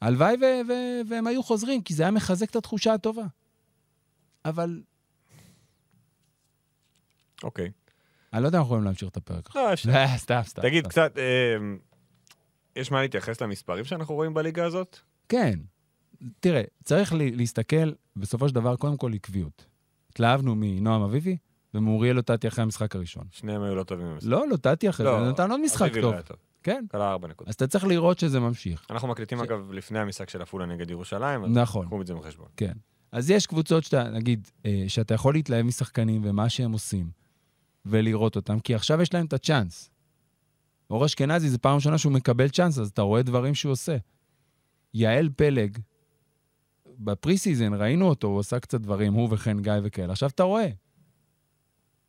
הלוואי ו- ו- והם היו חוזרים, כי זה היה מחזק את התחושה הטובה. אבל אוקיי. אני לא יודע אם אנחנו יכולים להמשיך את הפרק. לא, אפשר. סתם, סתם. תגיד. קצת, אה, יש מה להתייחס למספרים שאנחנו רואים בליגה הזאת? כן. תראה, צריך להסתכל, בסופו של דבר, קודם כל עקביות. התלהבנו מנועם אביבי ומאוריאל לוטטי אחרי המשחק הראשון. שניהם היו לא טובים ממנו. לא, לוטטי אחרי זה, נתן עוד משחק לא טוב. כן. כלה ארבע נקודות. אז אתה צריך לראות שזה ממשיך. אנחנו מקליטים, אגב, לפני המשחק של עפולה נגד ירושלים, אז נכון, קחו את זה בחשבון. כן. אז יש קבוצות שאתה, נגיד, אה, שאתה יכול להתלהב משחקנים ומה שהם עושים, ולראות אותם, כי עכשיו יש להם את ה chance. אור אשכנזי, זו פעם ראשונה שהוא מקבל chance, אז אתה רואה דברים שהוא עושה. יעל פלג, ב preseason ראינו אותו, הוא עשה קצת דברים, הוא וחן גיא וכאלה. עכשיו אתה רואה.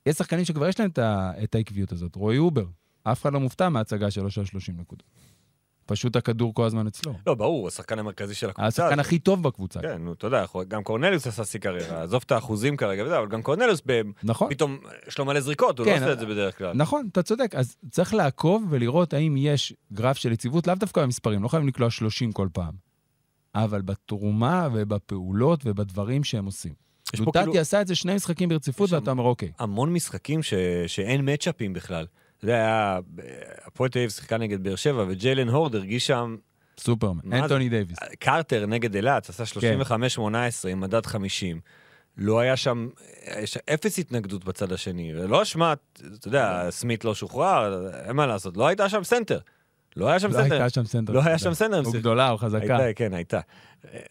יש שחקנים שכבר יש להם את, ה, את העקביות הזאת. רועי אובר, אף אחד לא מופתע מההצגה שלו של 30 נקודות. פשוט הכדור כל הזמן אצלו. לא, ברור, הוא השחקן המרכזי של הקבוצה. השחקן. הכי טוב בקבוצה. כן, נו, אתה יודע, גם קורנליוס עשה שיא קריירה, עזוב את האחוזים כרגע וזה, אבל גם קורנליוס נכון? פתאום יש לו מלא זריקות, הוא לא כן, עושה את זה בדרך כלל. נכון, אתה צודק. אז צריך לעקוב ולראות האם יש גרף של יציבות, לאו דווקא במספרים, לא חייבים לקלוע 30 כל פעם, אבל בתרומה ובפעולות ובדברים שהם עושים. לוטטי כאילו עשה את זה שני משחקים ברציפות, ואתה אומר, אוקיי, המון משחקים ש- שאין מצ'אפים בכלל. זה היה, הפועל תל אביב שיחקה נגד באר שבע, וג'יילן הורד הרגיש שם, סופרמן? אנטוני דייוויס. קרטר נגד אילת, עשה כן. 35-18 עם מדד 50. לא היה שם, יש אפס התנגדות בצד השני, ולא אשמת, אתה יודע, סמית לא שוחרר, אין מה לעשות, לא הייתה שם סנטר. לא היה שם לא סנטר. הייתה שם סנטר. לא היה שם סנטר. הוא גדולה, הוא חזקה. הייתה, כן, הייתה.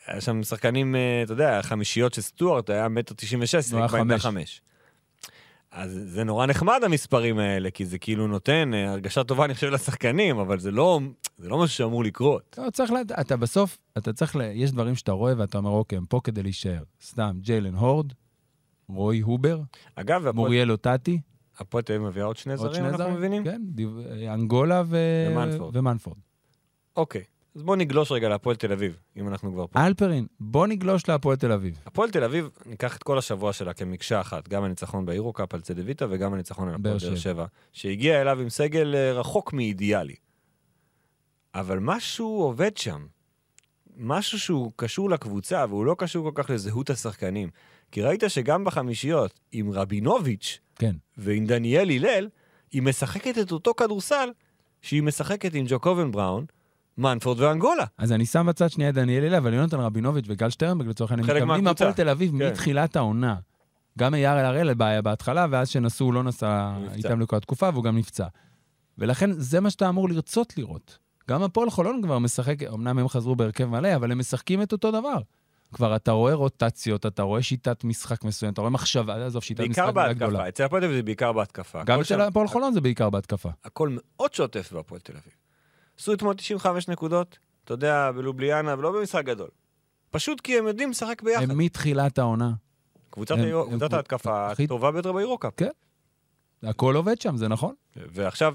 היה שם שחקנים, אה, אתה יודע, חמישיות של סטוארט, היה מטר תשעים ושש, הוא היה שיחק בעמדה חמש. אז זה נורא נחמד המספרים האלה, כי זה כאילו נותן אה, הרגשה טובה, אני חושב, לשחקנים, אבל זה לא, זה לא משהו שאמור לקרות. לא, צריך לדעת, אתה בסוף, אתה צריך, ל- יש דברים שאתה רואה ואתה אומר, אוקיי, הם פה כדי להישאר. סתם, ג'יילן הורד, רועי הובר, אגב, מוריאל לוטטי, הפועל תל אביב מביאה עוד שני זרים, אנחנו מבינים? כן, דיו- אנגולה ו- ומנפורד. ומנפורד. אוקיי, אז בואו נגלוש רגע להפועל תל אביב, אם אנחנו כבר פה. אלפרין, בוא נגלוש להפועל תל אביב. הפועל תל אביב, ניקח את כל השבוע שלה כמקשה אחת, גם הניצחון באירו-קאפ על צדוויטה וגם הניצחון על הפועל באר באר שבע, שהגיע אליו עם סגל אה, רחוק מאידיאלי. אבל משהו עובד שם. משהו שהוא קשור לקבוצה, והוא לא קשור כל כך לזהות השחקנים. כי ראית שגם בחמישיות, עם רבינוביץ' כן. ועם דניאל הלל, היא משחקת את אותו כדורסל שהיא משחקת עם ג'וקובן בראון, מנפורד ואנגולה. אז אני שם בצד שנייה את דניאל אלה, אבל יונתן רבינוביץ' וגל שטרנברג לצורך העניין, מתכוונים. מהפועל תל אביב כן. מתחילת העונה. גם אייר הראל בעיה בהתחלה, ואז שנסעו הוא לא נסע. איתם לכל התקופה, והוא גם נפצע. ולכן זה מה שאתה אמור לרצות לראות. גם הפועל חולון כבר משחק, אמנם הם חזרו בהרכב מלא, אבל הם משחקים את אותו דבר. כבר אתה רואה רוטציות, אתה רואה שיטת משחק מסוים, אתה רואה מחשבה, עזוב, שיטת משחק בעיקר גדולה. בהתקפה. אצל הפועל תל אביב זה בעיקר בהתקפה. גם אצל הפועל חולון זה בעיקר בהתקפה. הכל מאוד שוטף בהפועל תל אביב. עשו אתמול 95 נקודות, אתה יודע, בלובליאנה, ולא במשחק גדול. פשוט כי הם יודעים לשחק ביחד. הם מתחילת העונה. קבוצת הם- היו- הם קבוצת קבוצ- ההתקפה הכי- הטובה ביותר ביורוקאפ. הכל עובד שם, זה נכון? ועכשיו,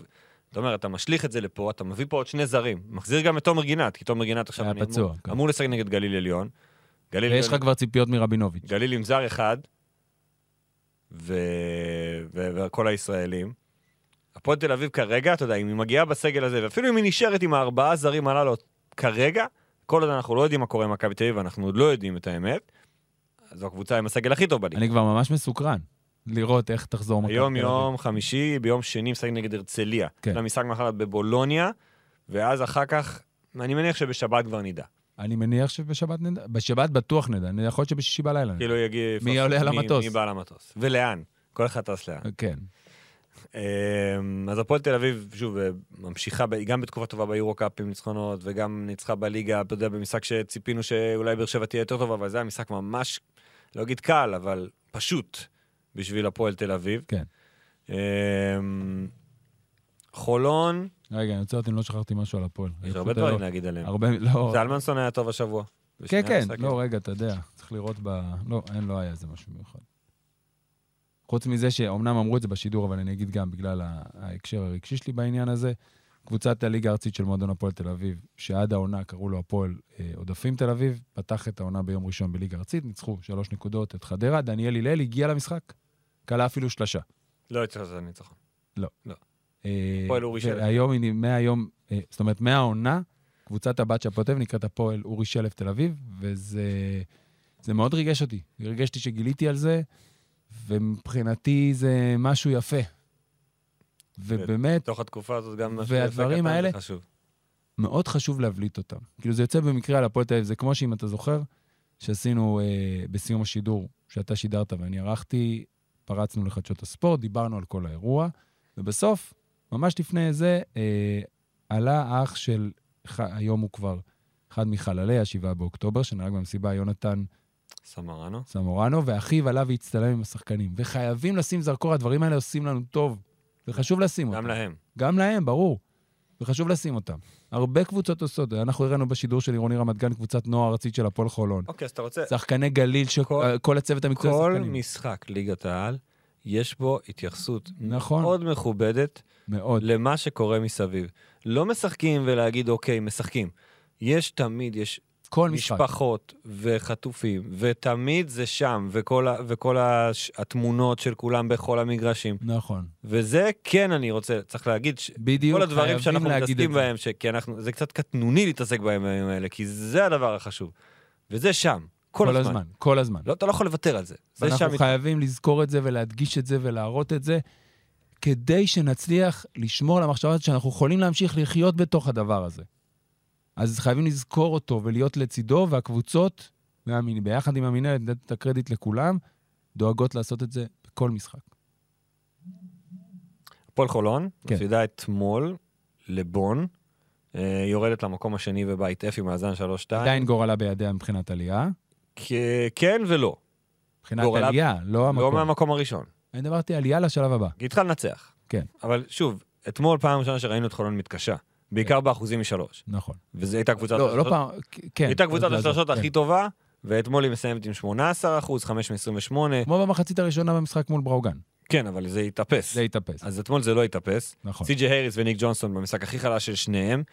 אתה אומר, אתה משליך את זה לפה, אתה מביא פה עוד שני זרים. מחזיר גם את תומר גינת, כי תומר גינת עכשיו היה אני אמור- פצוע, כן. אמור לשחק נגד גליל עליון. גליל ויש לך כבר ציפיות מרבינוביץ'. גליל עם זר אחד, ו... ו... וכל הישראלים. הפועל תל אביב כרגע, אתה יודע, אם היא מגיעה בסגל הזה, ואפילו אם היא נשארת עם הארבעה זרים הללו כרגע, כל עוד אנחנו לא יודעים מה קורה עם מכבי תל אביב, ואנחנו עוד לא יודעים את האמת, אז זו הקבוצה עם הסגל הכי טוב בליגה. אני כבר ממש מסוקרן. לראות איך תחזור מכבי היום תל אביב. יום חמישי, ביום שני משחק נגד הרצליה. כן. למשחק מחר בבולוניה, ואז אחר כך, אני מניח שבשבת כבר נדע. אני מניח שבשבת נדע, בשבת בטוח נדע, אני- יכול להיות שבשישי בלילה. כאילו יגיע... מי עולה על המטוס? מי בא על המטוס. ולאן. כל אחד טס לאן. כן. אמ, אז הפועל תל אביב, שוב, אה, ממשיכה, גם בתקופה טובה ביורו-קאפ עם ניצחונות, וגם ניצחה בליגה, אתה יודע, במשחק שציפינו שאולי באר שבע תהיה יותר טובה, אבל זה היה משחק ממש, לא אגיד קל, אבל פשוט בשביל הפועל תל אביב. כן. אמ, חולון, רגע, אני רוצה לראות אם לא שכחתי משהו על הפועל. יש הרבה דברים להגיד עליהם. הרבה, לא. זלמנסון היה טוב השבוע. כן, כן. לא, רגע, אתה יודע, צריך לראות ב... לא, אין, לא היה איזה משהו מיוחד. חוץ מזה שאומנם אמרו את זה בשידור, אבל אני אגיד גם בגלל ההקשר הרגשי שלי בעניין הזה, קבוצת הליגה הארצית של מועדון הפועל תל אביב, שעד העונה קראו לו הפועל אה, עודפים תל אביב, פתח את העונה ביום ראשון בליגה הארצית, ניצחו שלוש נקודות את חדרה, דניאל הלל הגיע למשחק, כלה אפילו שלושה. לא הצליח לזה ניצחון. אה, הפועל אורי שלף. והיום, היא- מהיום, אה, זאת אומרת, מהעונה, קבוצת הבת של הפועל תל אביב נקראת הפועל אורי שלף תל אביב, וזה זה מאוד ריגש אותי. ריגש אותי שגיליתי על זה, ומבחינתי זה משהו יפה. ובאמת, בתוך התקופה הזאת גם משהו יפה קטן האלה- זה חשוב. מאוד חשוב להבליט אותם. כאילו, זה יוצא במקרה על הפועל תל אביב. זה כמו שאם אתה זוכר, שעשינו אה, בסיום השידור, שאתה שידרת ואני ערכתי, פרצנו לחדשות הספורט, דיברנו על כל האירוע, ובסוף, ממש לפני זה, אה, עלה אח של, ח- היום הוא כבר אחד מחללי ה-7 באוקטובר, שנהרג במסיבה, יונתן סמרנו. סמורנו, ואחיו עלה והצטלם עם השחקנים. וחייבים לשים זרקור, הדברים האלה עושים לנו טוב, וחשוב לשים אותם. גם להם. גם להם, ברור. וחשוב לשים אותם. הרבה קבוצות עושות, אנחנו הראינו בשידור של עירוני רמת גן קבוצת נוער ארצית של הפועל חולון. אוקיי, אז אתה רוצה... שחקני גליל, כל- כל, כל הצוות המקצועי כל שחקנים. משחק ליגת העל, יש בו התייחסות נכון. מאוד מכובדת מאוד. למה שקורה מסביב. לא משחקים ולהגיד, אוקיי, משחקים. יש תמיד, יש כל משחק. משפחות וחטופים, ותמיד זה שם, וכל, ה, וכל הש, התמונות של כולם בכל המגרשים. נכון. וזה כן אני רוצה, צריך להגיד, ש... בדיוק, כל הדברים שאנחנו מתעסקים. בהם, ש... כי אנחנו, זה קצת קטנוני להתעסק בהם בימים האלה, כי זה הדבר החשוב. וזה שם, כל, כל הזמן. הזמן, כל הזמן. לא, אתה לא יכול לוותר על זה. זה שם. ואנחנו חייבים לזכור את זה ולהדגיש את זה ולהראות את זה, כדי שנצליח לשמור על המחשבה הזאת שאנחנו יכולים להמשיך לחיות בתוך הדבר הזה. אז חייבים לזכור אותו ולהיות לצידו, והקבוצות, ביחד עם המינהלת, לתת את הקרדיט לכולם, דואגות לעשות את זה בכל משחק. הפועל חולון, כן. מפסידה אתמול לבון, אה, יורדת למקום השני F עם מאזן 3-2. עדיין גורלה בידיה מבחינת עלייה. כ- כן ולא, מבחינת גורלה- עלייה, לא לא המקום. מהמקום הראשון. אני דיברתי עלייה לשלב הבא. כי התחלנו לנצח. כן. אבל שוב, אתמול פעם ראשונה שראינו את חולון מתקשה. בעיקר באחוזים משלוש. נכון. וזו הייתה קבוצת. לא, לא פעם, כן. הייתה קבוצת לעזור, השלשות כן. הכי טובה, ואתמול היא מסיימת עם 18 אחוז, 5 מ-28. כמו במחצית הראשונה במשחק מול בראוגן. כן, אבל זה התאפס. זה התאפס. אז אתמול זה לא התאפס. נכון. סי.ג'י הריס וניק ג'ונסון במשחק הכי חלש של שניהם.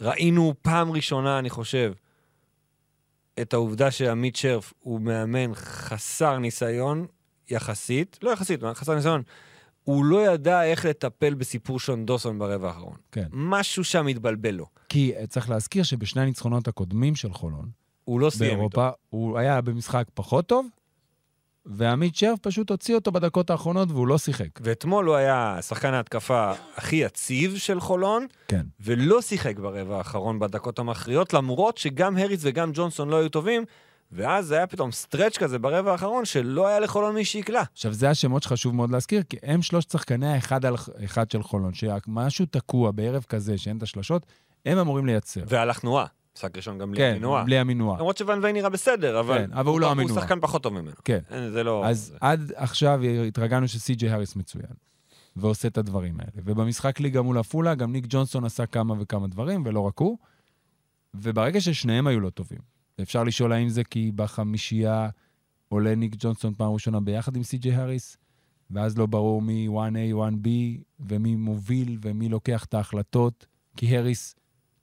ראינו פעם ראשונה, אני חושב, את העובדה שעמית שרף הוא מאמן חסר ניסיון יחסית, לא יחסית, חסר ניסיון. הוא לא ידע איך לטפל בסיפור שון דוסון ברבע האחרון. כן. משהו שם התבלבל לו. כי אה, צריך להזכיר שבשני הניצחונות הקודמים של חולון, הוא לא סיים איתו. באירופה, הוא היה במשחק פחות טוב, ועמית שרף פשוט הוציא אותו בדקות האחרונות והוא לא שיחק. ואתמול הוא היה שחקן ההתקפה הכי יציב של חולון, כן. ולא שיחק ברבע האחרון בדקות המכריעות, למרות שגם הריס וגם ג'ונסון לא היו טובים, ואז זה היה פתאום סטרץ' כזה ברבע האחרון, שלא היה לחולון מי שיקלע. עכשיו, זה השמות שחשוב מאוד להזכיר, כי הם שלושת שחקני האחד על אחד של חולון, שמשהו תקוע בערב כזה שאין את השלשות, הם אמורים לייצר. והלך תנועה. משחק ראשון גם בלי כן, המינוע. בלי המינוע. למרות שוון ויי נראה בסדר, אבל... כן, אבל הוא לא המינוע. הוא שחקן פחות טוב ממנו. כן. אין, זה לא... אז זה. עד עכשיו התרגלנו שסי.ג'יי האריס מצוין, ועושה את הדברים האלה. ובמשחק ליגה מול עפולה, גם ניק ג'ונסון עשה כמה וכמה דברים, ולא רק הוא. וברגע ששניהם היו לא טובים, אפשר לשאול האם זה כי בחמישייה עולה ניק ג'ונסון פעם ראשונה ביחד עם סי.ג'יי האריס, ואז לא ברור מי 1A, 1B, ומי מוביל ומי לוקח את ההחלטות, כי האריס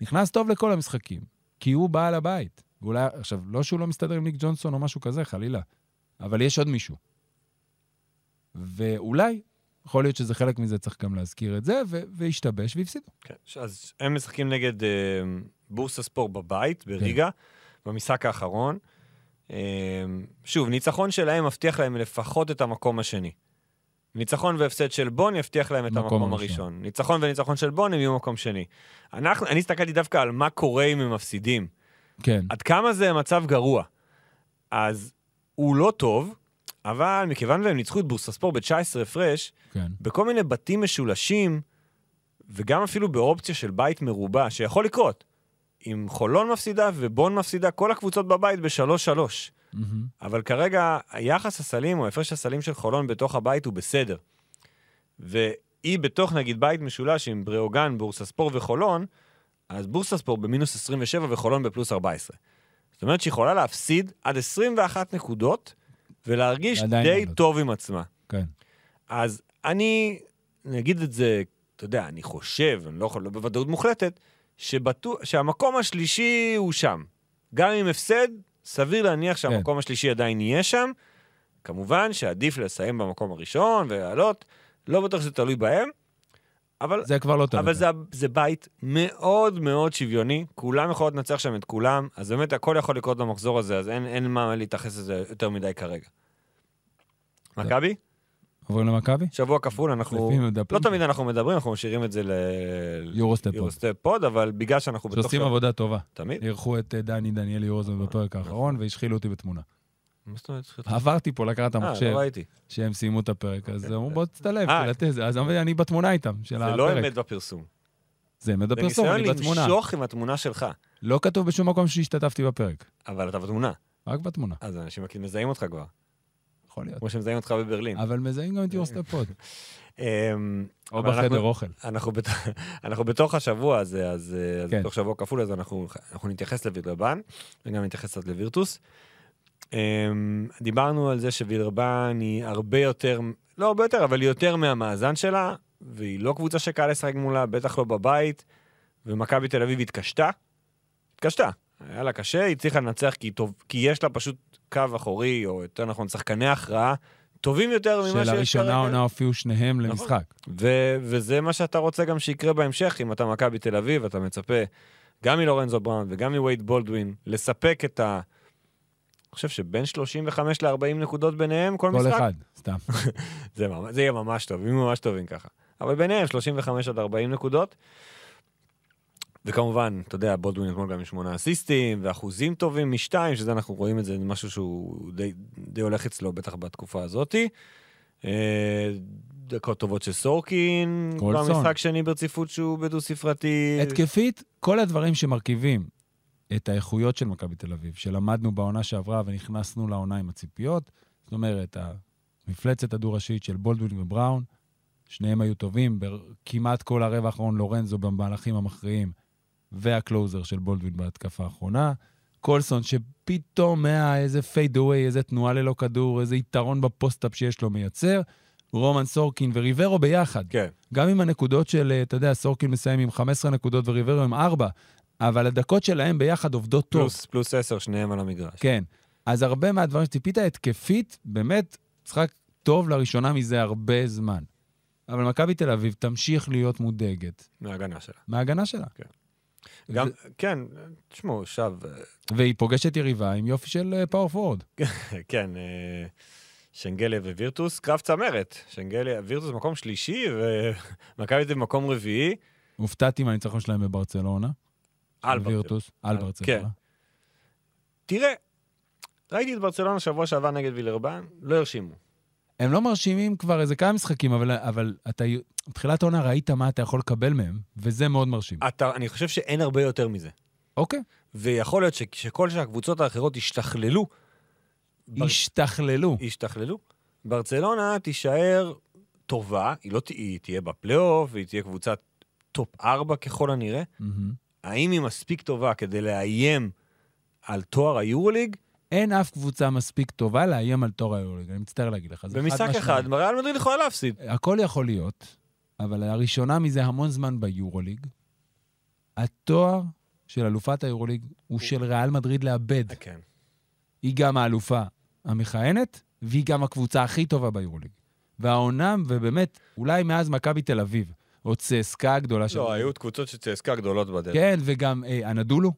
נכנס טוב לכל המשחקים, כי הוא בעל הבית. ואולי, עכשיו, לא שהוא לא מסתדר עם ניק ג'ונסון או משהו כזה, חלילה, אבל יש עוד מישהו. ואולי, יכול להיות שזה חלק מזה, צריך גם להזכיר את זה, והשתבש והפסידו. כן. אז הם משחקים נגד אה, בורסה ספורט בבית, בריגה, במשחק האחרון. אה, שוב, ניצחון שלהם מבטיח להם לפחות את המקום השני. ניצחון והפסד של בון יבטיח להם את מקום המקום הראשון. הראשון. ניצחון וניצחון של בון הם יהיו מקום שני. אנחנו, אני הסתכלתי דווקא על מה קורה אם הם מפסידים. כן. עד כמה זה מצב גרוע. אז הוא לא טוב, אבל מכיוון והם ניצחו את בורסספור ב-19 הפרש, כן. בכל מיני בתים משולשים, וגם אפילו באופציה של בית מרובע, שיכול לקרות. אם חולון מפסידה ובון מפסידה, כל הקבוצות בבית בשלוש-שלוש. מהמם. אבל כרגע היחס הסלים או הפרש הסלים של חולון בתוך הבית הוא בסדר. והיא בתוך נגיד בית משולש עם בריאוגן, בורסספור וחולון, אז בורסספור במינוס 27 וחולון בפלוס 14. זאת אומרת שהיא יכולה להפסיד עד 21 נקודות ולהרגיש די לעלות. טוב עם עצמה. כן. אז אני, נגיד את זה, אתה יודע, אני חושב, אני לא יכול, לא בוודאות מוחלטת, שבטוח, שהמקום השלישי הוא שם. גם עם הפסד, סביר להניח שהמקום השלישי עדיין יהיה שם. כמובן שעדיף לסיים במקום הראשון ולעלות, לא בטוח שזה תלוי בהם, אבל, זה כבר לא טוב. אבל זה, זה בית מאוד מאוד שוויוני, כולם יכולות לנצח שם את כולם, אז באמת הכל יכול לקרות במחזור הזה, אז אין, אין מה להתייחס לזה יותר מדי כרגע. מכבי? עוברים למכבי? שבוע כפול, אנחנו... לא תמיד אנחנו מדברים, אנחנו משאירים את זה ל... יורוסטפ פוד. אבל בגלל שאנחנו בתוך... שעושים עבודה טובה. תמיד? אירחו את אה, דני דניאלי רוזן בפרק האחרון והשחילו אותי בתמונה. מה זאת אומרת? עברתי פה לקחת את אה, המחשב, לא ראיתי. שהם סיימו את הפרק, אז אמרו בוא אה. זה. אז אני בתמונה איתם, של זה הפרק. לא אמת בפרסום. זה אמת זה בפרסום, ניסיון אני בתמונה. למשוך עם התמונה שלך, לא כתוב בשום מקום שהשתתפתי בפרק, אבל אתה בתמונה. רק בתמונה. אז אנשים מזהים אותך כבר, יכול להיות. כמו שמזהים אותך בברלין. אבל מזהים גם את יורסטפ פוד. אמ, או בחדר אוכל. אנחנו בת- אנחנו בתוך השבוע הזה, אז אה, כן. בתוך שבוע כפול, אז אנחנו נתייחס לווילרבן, וגם נתייחס קצת לווירטוס. אמ, דיברנו על זה שווילרבן היא הרבה יותר, לא הרבה יותר, אבל היא יותר מהמאזן שלה, והיא לא קבוצה שקל לשחק מולה, בטח לא בבית, ומכבי תל אביב התקשתה. התקשתה. היה לה קשה, היא הצליחה לנצח כי, טוב, כי יש לה פשוט קו אחורי, או יותר נכון, שחקני הכרעה, טובים יותר ממה שיש כרגע. שלראשונה העונה הופיעו שניהם נכון. למשחק. ו- וזה מה שאתה רוצה גם שיקרה בהמשך, אם אתה מכבי תל אביב, אתה מצפה גם מלורנזו בראון וגם מווייד בולדווין, לספק את ה... אני חושב שבין 35 ל-40 נקודות ביניהם, כל, כל משחק. אחד, סתם. זה, ממש, זה יהיה ממש טוב, הם ממש טובים ככה. אבל ביניהם 35 עד 40 נקודות. וכמובן, אתה יודע, בולדווין אתמול גם עם שמונה אסיסטים, ואחוזים טובים משתיים, שזה אנחנו רואים את זה, זה משהו שהוא די, די הולך אצלו, בטח בתקופה הזאתי. אה, דקות טובות של סורקין, כבר. משחק שני ברציפות שהוא בדו-ספרתי. התקפית, כל הדברים שמרכיבים את האיכויות של מכבי תל אביב, שלמדנו בעונה שעברה ונכנסנו לעונה עם הציפיות, זאת אומרת, המפלצת הדו-ראשית של בולדווין ובראון, שניהם היו טובים, כמעט כל הרבע האחרון לורנזו במהלכים המכריעים, וה closer של בולדווין בהתקפה האחרונה. קולסון, שפתאום מה איזה fade away, איזה תנועה ללא כדור, איזה יתרון ב post-up שיש לו מייצר. רומן סורקין וריברו ביחד. כן, גם עם הנקודות של, אה, אתה יודע, סורקין מסיים עם 15 נקודות וריברו עם 4, אבל הדקות שלהם ביחד עובדות טוב. פלוס, פלוס 10, שניהם על המגרש. כן. אז הרבה מהדברים שציפית התקפית, באמת, משחק טוב לראשונה מזה הרבה זמן. אבל מכבי תל אביב תמשיך להיות מודאגת מההגנה שלה. מההגנה שלה. גם, כן, תשמעו, עכשיו, והיא פוגשת יריבה עם יופי של פאור פורד. כן, אה, שנגליה ווירטוס, קרב צמרת. שנגליה, וירטוס מקום שלישי, ומכבי תל אביב מקום רביעי. הופתעתי מהניצחון שלהם בברצלונה. על. וירטוס, על- ברצלונה. כן. תראה, ראיתי את ברצלונה שבוע שעבר נגד וילרבן, לא הרשימו. הם לא מרשימים כבר איזה כמה משחקים, אבל, אבל אתה, בתחילת העונה ראית מה אתה יכול לקבל מהם, וזה מאוד מרשים. אתה, אני חושב שאין הרבה יותר מזה. אוקיי. ויכול להיות שכל שהקבוצות האחרות ישתכללו, בר- השתכללו. ישתכללו, ברצלונה תישאר טובה, היא לא היא תהיה בפלייאוף, והיא תהיה קבוצת top 4 ככל הנראה. מהמם. האם היא מספיק טובה כדי לאיים על תואר היורוליג? אין אף קבוצה מספיק טובה לאיים על תואר היורוליג, אני מצטער להגיד לך. במשחק חד אחד. ריאל מדריד יכולה להפסיד. הכל יכול להיות, אבל הראשונה מזה המון זמן ביורוליג, התואר של אלופת היורוליג הוא של ריאל מדריד לאבד. כן. היא גם האלופה המכהנת, והיא גם הקבוצה הכי טובה ביורוליג. והעונה, ובאמת, אולי מאז מכבי תל אביב, או צסקה הגדולה של... לא, היו קבוצות של צסקה גדולות בדרך. כן, וגם אה, הנדולו,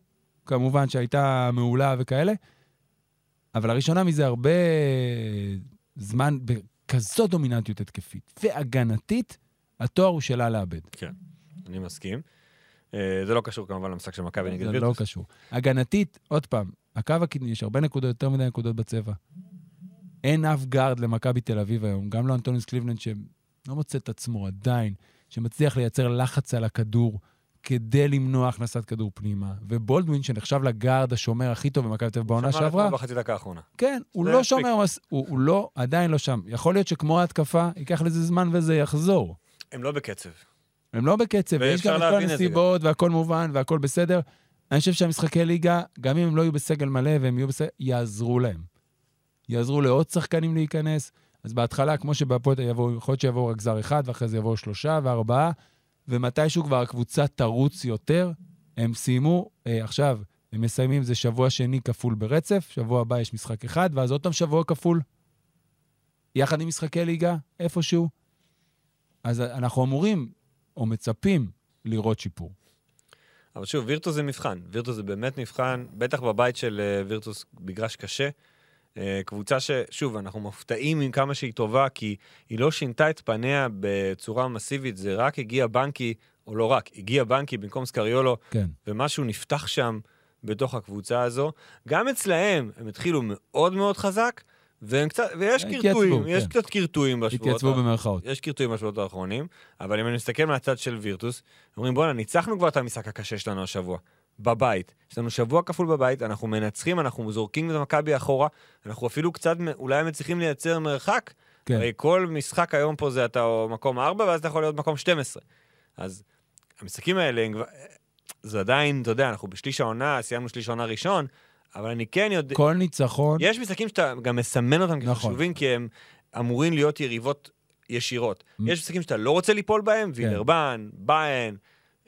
כמובן, שהייתה מעולה וכאלה. אבל הראשונה מזה הרבה זמן, כזאת דומיננטיות התקפית והגנתית, התואר הוא שלה לאבד. כן, אני מסכים. אה, זה לא קשור כמובן למשחק של מכבי נגד זה וירטוס. לא קשור. הגנתית, עוד פעם, הקו הקדמי, יש הרבה נקודות, יותר מדי נקודות בצבע. אין אף גארד למכבי תל אביב היום, גם לא אנטוניוס קליבלנד, שלא מוצא את עצמו עדיין, שמצליח לייצר לחץ על הכדור כדי למנוע הכנסת כדור פנימה. ובולדווין, שנחשב לגארד השומר הכי טוב במכבי תל אביב בעונה שעברה, אתמול בחצי דקה האחרונה. כן, הוא לא. שומר, מס- הוא, הוא לא, עדיין לא שם. יכול להיות שכמו ההתקפה, ייקח לזה זמן וזה יחזור. הם לא בקצב. הם לא בקצב, ויש גם את כל הנסיבות, והכל מובן, והכל בסדר. אני חושב שהמשחקי ליגה, גם אם הם לא יהיו בסגל מלא והם יהיו בסגל, יעזרו להם. יעזרו לעוד שחקנים להיכנס. אז בהתחלה, כמו שבהפועל יכול להיות שיבואו רק זר אחד, ואחרי זה יבואו שלושה וארבעה, ומתישהו כבר הקבוצה תרוץ יותר. הם סיימו, אה, עכשיו, הם מסיימים, זה שבוע שני כפול ברצף, שבוע הבא יש משחק אחד, ואז עוד פעם שבוע כפול. יחד עם משחקי ליגה, איפשהו. אז אנחנו אמורים, או מצפים, לראות שיפור. אבל שוב, וירטוס זה מבחן. וירטוס זה באמת מבחן, בטח בבית של אה, וירטוס, מגרש קשה. אה, קבוצה ששוב, אנחנו מופתעים עם כמה שהיא טובה, כי היא לא שינתה את פניה בצורה מסיבית, זה רק הגיע בנקי, או לא רק, הגיע בנקי במקום סקריולו, כן. ומשהו נפתח שם בתוך הקבוצה הזו. גם אצלהם, הם התחילו מאוד מאוד חזק, והם קצת, ויש קרטועים, יש כן. קצת קרטועים בשבועות. התייצבו במרכאות. יש קרטועים בשבועות האחרונים, אבל אם אני מסתכל מהצד של וירטוס, אומרים בואנה, ניצחנו כבר את המשחק הקשה שלנו השבוע, בבית. יש לנו שבוע כפול בבית, אנחנו מנצחים, אנחנו זורקים את מכבי אחורה, אנחנו אפילו קצת, אולי מצליחים לייצר מרחק. כן. הרי כל משחק היום פה זה אתה מקום 4, ואז אתה יכול להיות מקום 12. אז המשחקים האלה. זה עדיין, אתה יודע, אנחנו בשליש העונה, סיימנו שליש העונה ראשון, אבל אני כן יודע... כל ניצחון, יש משחקים שאתה גם מסמן אותם נכון. כחשובים, כי הם אמורים להיות יריבות ישירות. מ- יש משחקים שאתה לא רוצה ליפול בהם, וילרבן, ביין,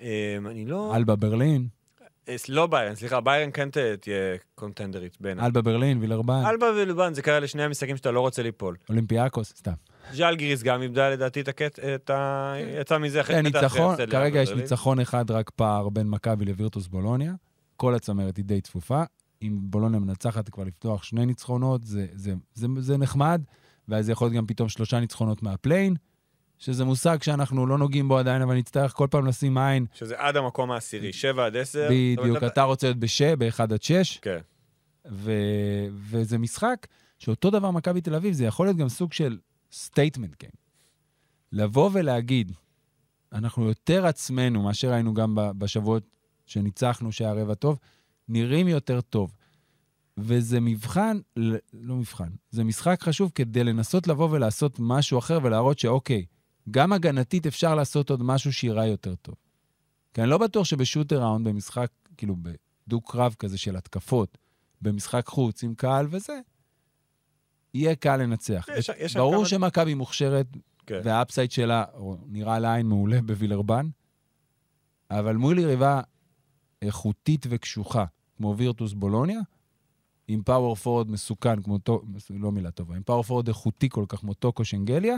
אמ, אני לא... אלבה ברלין, אה, לא ביירן, סליחה, ביירן כן תהיה קונטנדרית בעיניי. אלבה ברלין, וילרבן, אלבה ולובן זה כאלה שני המשחקים שאתה לא רוצה ליפול. אולימפיאקוס, סתם. ז'אלגיריס גם איבדה לדעתי את הקט... את ה... יצא מזה אחרי... כן, ניצחון, כרגע יש. ניצחון אחד רק פער בין מכבי לווירטוס בולוניה. כל הצמרת היא די צפופה. אם בולוניה מנצחת כבר לפתוח שני ניצחונות, זה, זה, זה, זה נחמד, ואז זה יכול להיות גם פתאום שלושה ניצחונות מהפליין, שזה מושג שאנחנו לא נוגעים בו עדיין, אבל נצטרך כל פעם לשים עין. שזה עד המקום העשירי, 7 עד 10. בדיוק, אתה רוצה להיות בש... ב-1 עד 6, כן. ו... וזה משחק שאותו דבר מכבי תל אביב, זה יכול להיות גם סוג של statement game. לבוא ולהגיד, אנחנו יותר עצמנו מאשר היינו גם בשבועות שניצחנו שהיה רבע טוב, נראים יותר טוב. וזה מבחן, לא מבחן, זה משחק חשוב כדי לנסות לבוא ולעשות משהו אחר ולהראות שאוקיי, גם הגנתית אפשר לעשות עוד משהו שיראה יותר טוב. כי אני לא בטוח שב shoot around במשחק, כאילו בדו-קרב כזה של התקפות, במשחק חוץ עם קהל וזה, יהיה קל לנצח. יש- יש ברור כמה- שמכבי מוכשרת, כן. וה upside שלה נראה לעין מעולה בווילרבן, אבל מול יריבה איכותית וקשוחה, כמו וירטוס בולוניה, עם power forward מסוכן, כמו. לא מילה טובה, עם power forward איכותי כל כך כמו טוקו שנגליה,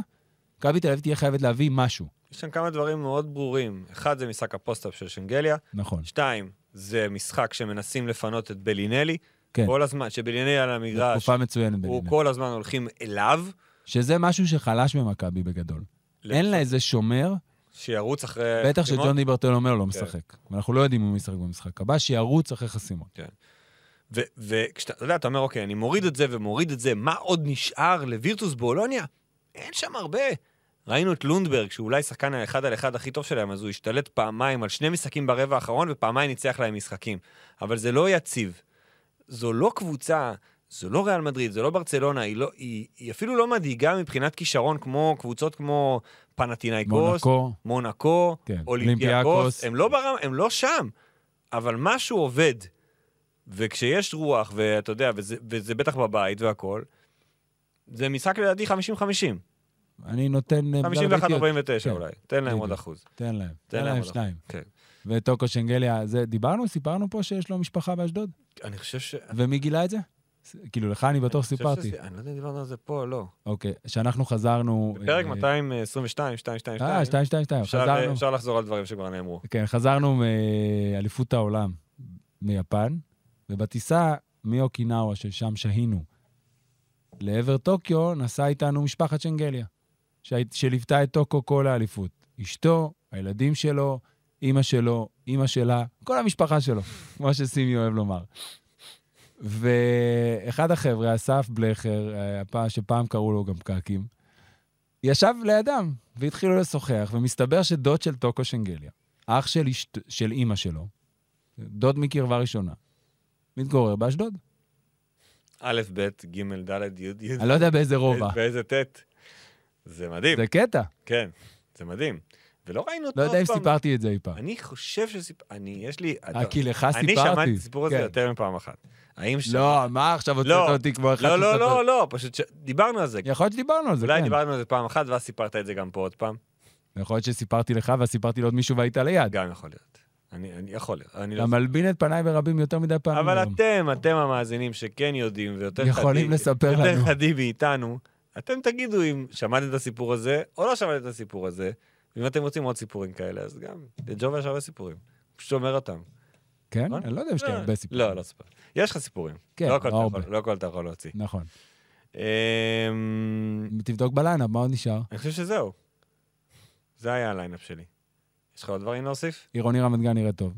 מכבי תל אביב תהיה חייבת להביא משהו. יש שם כמה דברים מאוד ברורים. אחד זה משחק ה post-up של שנגליה, נכון. שתיים, זה משחק שמנסים לפנות את בלינלי. כן. כל הזמן, שבלינלי על המגרש, תקופה מצוינת הוא בלינה. כל הזמן הולכים אליו, שזה משהו שחלש במכבי בגדול. אין לה איזה שומר, שירוץ אחרי... בטח. שג'ון דיברטל אומר כן. לא משחק. ואנחנו לא יודעים אם הוא ישחק במשחק הבא, שירוץ אחרי חסימות. ו- וכשאתה, אתה יודע, אתה אומר, אוקיי, אני מוריד את זה ומוריד את זה, מה עוד נשאר לווירטוס בולוניה? אין שם הרבה. ראינו את לונדברג, שהוא אולי שחקן האחד על אחד הכי טוב שלהם, אז הוא השתלט פעמיים על שני משחקים ברבע האחרון, ופעמיים ניצח להם משחקים. אבל זה לא יציב. זו לא קבוצה, זו לא ריאל מדריד, זו לא ברצלונה, היא, לא, היא, היא אפילו לא מדאיגה מבחינת כישרון כמו קבוצות כמו פנטינאיקוס, מונקו, מונקו, כן, אולימפיאקוס. הם לא, ברם, הם לא שם, אבל משהו עובד. וכשיש רוח, ואתה יודע, וזה, וזה בטח בבית והכול, זה משחק לדעתי 50-50. אני נותן... אה, 51-49 כן, אולי. תן להם עוד. אחוז. תן להם, תן להם שניים. כן. וטוקו שנגליה, זה, דיברנו, סיפרנו פה שיש לו משפחה באשדוד? אני חושב ש... ומי גילה את זה? כאילו, לך אני בטוח סיפרתי. אני לא יודע אם דיברנו על זה פה או לא. אוקיי, שאנחנו חזרנו... בפרק אה, 222, 222, אה, 222, אפשר- חזרנו. אפשר לחזור על דברים שכבר נאמרו. כן, חזרנו מאליפות העולם מיפן, ובטיסה מאוקינאווה, ששם שהינו, לעבר טוקיו נסעה איתנו משפחת שנגליה, שליוותה את טוקו כל האליפות. אשתו, הילדים שלו, אימא שלו, אימא שלה, כל המשפחה שלו, כמו שסימי אוהב לומר. ואחד החבר'ה, אסף בלכר, אה, שפעם קראו לו גם קקים, ישב לידם והתחילו לשוחח, ומסתבר שדוד של טוקו שנגליה, אח של, אשת, של אימא שלו, דוד מקרבה ראשונה, מתגורר באשדוד. א', ב', ג', ד', י', י', אני לא יודע באיזה רובע. באיזה ט'. זה מדהים, זה קטע. כן, זה מדהים. ולא ראינו אותו לא יודע אם. סיפרתי את זה אי פעם. אני חושב שסיפ... אני, יש לי... אה, כי לך סיפרתי. אני שמעתי את הסיפור הזה כן. יותר מפעם אחת. האם ש... לא, מה עכשיו הוצאת לא, אותי כמו אחד לא, לא? לא, לא, פשוט. דיברנו על זה. יכול להיות שדיברנו על זה, אולי כן. דיברנו על זה פעם אחת, ואז סיפרת את זה גם פה עוד פעם. יכול להיות שסיפרתי לך ואז סיפרתי לעוד מישהו והיית ליד. גם יכול להיות. אני, אני יכול. אני אתה לא... מלבין את פניי ברבים יותר מדי פעמים. אבל היום. אתם, אתם המאזינים שכן יודעים ויותר יכולים חדים- לספר יותר לנו. חדים מאיתנו, אתם תגידו אם שמעתם את הסיפור הזה או לא שמעתם את הסיפור הזה, ואם אתם רוצים עוד סיפורים כאלה, אז גם, לג'ובה יש הרבה סיפורים. פשוט אומר אותם. כן? נכון? אני לא יודע אם יש לי לא, הרבה סיפורים. לא, לא ספר. יש לך סיפורים. כן, לא לא הרבה. לא הכל אתה יכול להוציא. נכון. אמ, תבדוק בליינאפ, מה עוד נשאר? אני חושב שזהו. זה היה ה lineup שלי. יש לך עוד דברים להוסיף? עירוני רמת גן נראה טוב,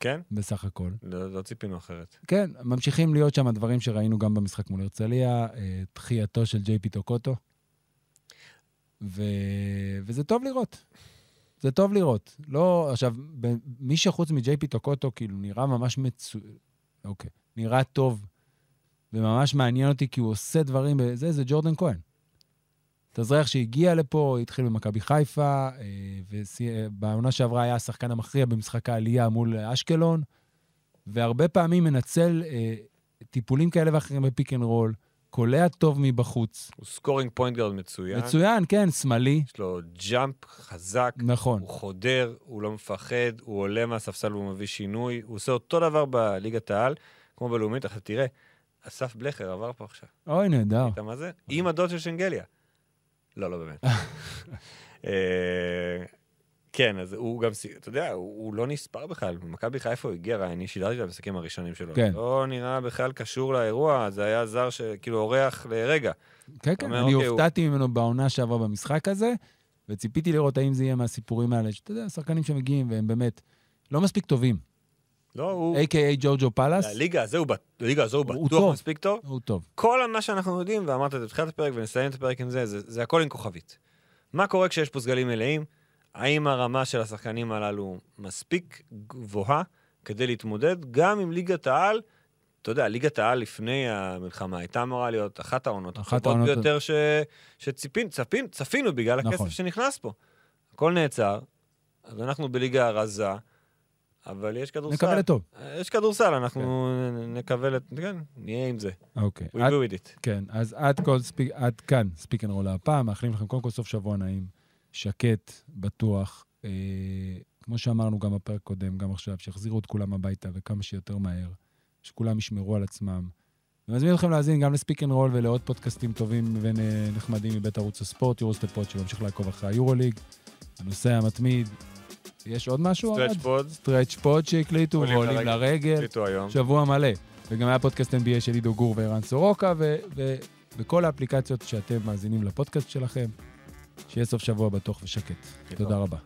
כן? בסך הכל. לא לא ציפינו אחרת. כן, ממשיכים להיות שם דברים שראינו גם במשחק מול הרצליה, אה, דחייתו של ג'יי פי טוקוטו, ו... וזה טוב לראות. זה טוב לראות. לא, עכשיו, ב- מי שחוץ מג'יי פי טוקוטו, כאילו, נראה ממש מצו... אוקיי, נראה טוב, וממש מעניין אותי כי הוא עושה דברים בזה, זה ג'ורדן כהן. מתאזרח שהגיע לפה, התחיל במכבי חיפה, אה, ובעונה שעברה היה השחקן המכריע במשחק העלייה מול אשקלון, והרבה פעמים מנצל אה, טיפולים כאלה ואחרים ב pick and roll, קולע טוב מבחוץ. הוא scoring point guard מצוין. מצוין, כן, שמאלי, יש לו jump חזק, נכון. הוא חודר, הוא לא מפחד, הוא עולה מהספסל והוא מביא שינוי, הוא עושה אותו דבר בליגת העל, כמו בלאומית, עכשיו תראה, אסף בלכר עבר פה עכשיו. אוי, נהדר. אתה מה זה? עם הדוד של שנגליה. לא, לא באמת. אה, כן, אז הוא גם, אתה יודע, הוא, הוא לא נספר בכלל. במכבי חיפה הוא הגיע, אני שידרתי את המשחקים הראשונים שלו. כן. לא נראה בכלל קשור לאירוע, זה היה זר שכאילו אורח לרגע. כן, כן, אומר, אני אוקיי, הוא- הופתעתי ממנו בעונה שעברה במשחק הזה, וציפיתי לראות האם זה יהיה מהסיפורים האלה, שאתה יודע, שחקנים שמגיעים והם באמת לא מספיק טובים. לא, הוא... A.K.A. ג'ורג'ו פאלאס, לליגה הזו הוא, לליגה הזו הוא הוא בטוח טוב. מספיק טוב. הוא טוב. כל מה שאנחנו יודעים, ואמרת את זה בתחילת הפרק, ונסיים את הפרק עם זה, זה, זה הכל עם כוכבית. מה קורה כשיש פה סגלים מלאים? האם הרמה של השחקנים הללו מספיק גבוהה כדי להתמודד גם עם ליגת העל? אתה יודע, ליגת העל לפני המלחמה הייתה אמורה להיות אחת העונות הטובות ביותר ש... שציפינו, צפינו, צפינו בגלל נכון. הכסף שנכנס פה. הכל נעצר, אז אנחנו בליגה רזה, אבל יש כדורסל. נקווה לטוב. יש כדורסל, אנחנו נקווה, לת- כן, נהיה עם זה. אוקיי. We deal with it. כן, אז עד, כל speak, עד כאן Speak and Roll הפעם, מאחלים לכם קודם כל סוף שבוע נעים, שקט, בטוח. אה, כמו שאמרנו גם בפרק קודם, גם עכשיו, שיחזירו את כולם הביתה וכמה שיותר מהר, שכולם ישמרו על עצמם. אני מזמין אתכם להאזין גם ל Speak and Roll ולעוד פודקאסטים טובים ונחמדים מבית ערוץ הספורט, יורוסטפוט, שממשיך לעקוב אחרי היורוליג. הנושא המתמיד. יש עוד משהו? סטרץ'? פוד, סטרץ' פוד שהקליטו עולים ועולים לרגל. שבוע מלא. וגם היה פודקאסט NBA של עידו גור וערן סורוקה, וכל האפליקציות שאתם מאזינים לפודקאסט שלכם. שיהיה סוף שבוע בטוח ושקט. תודה רבה.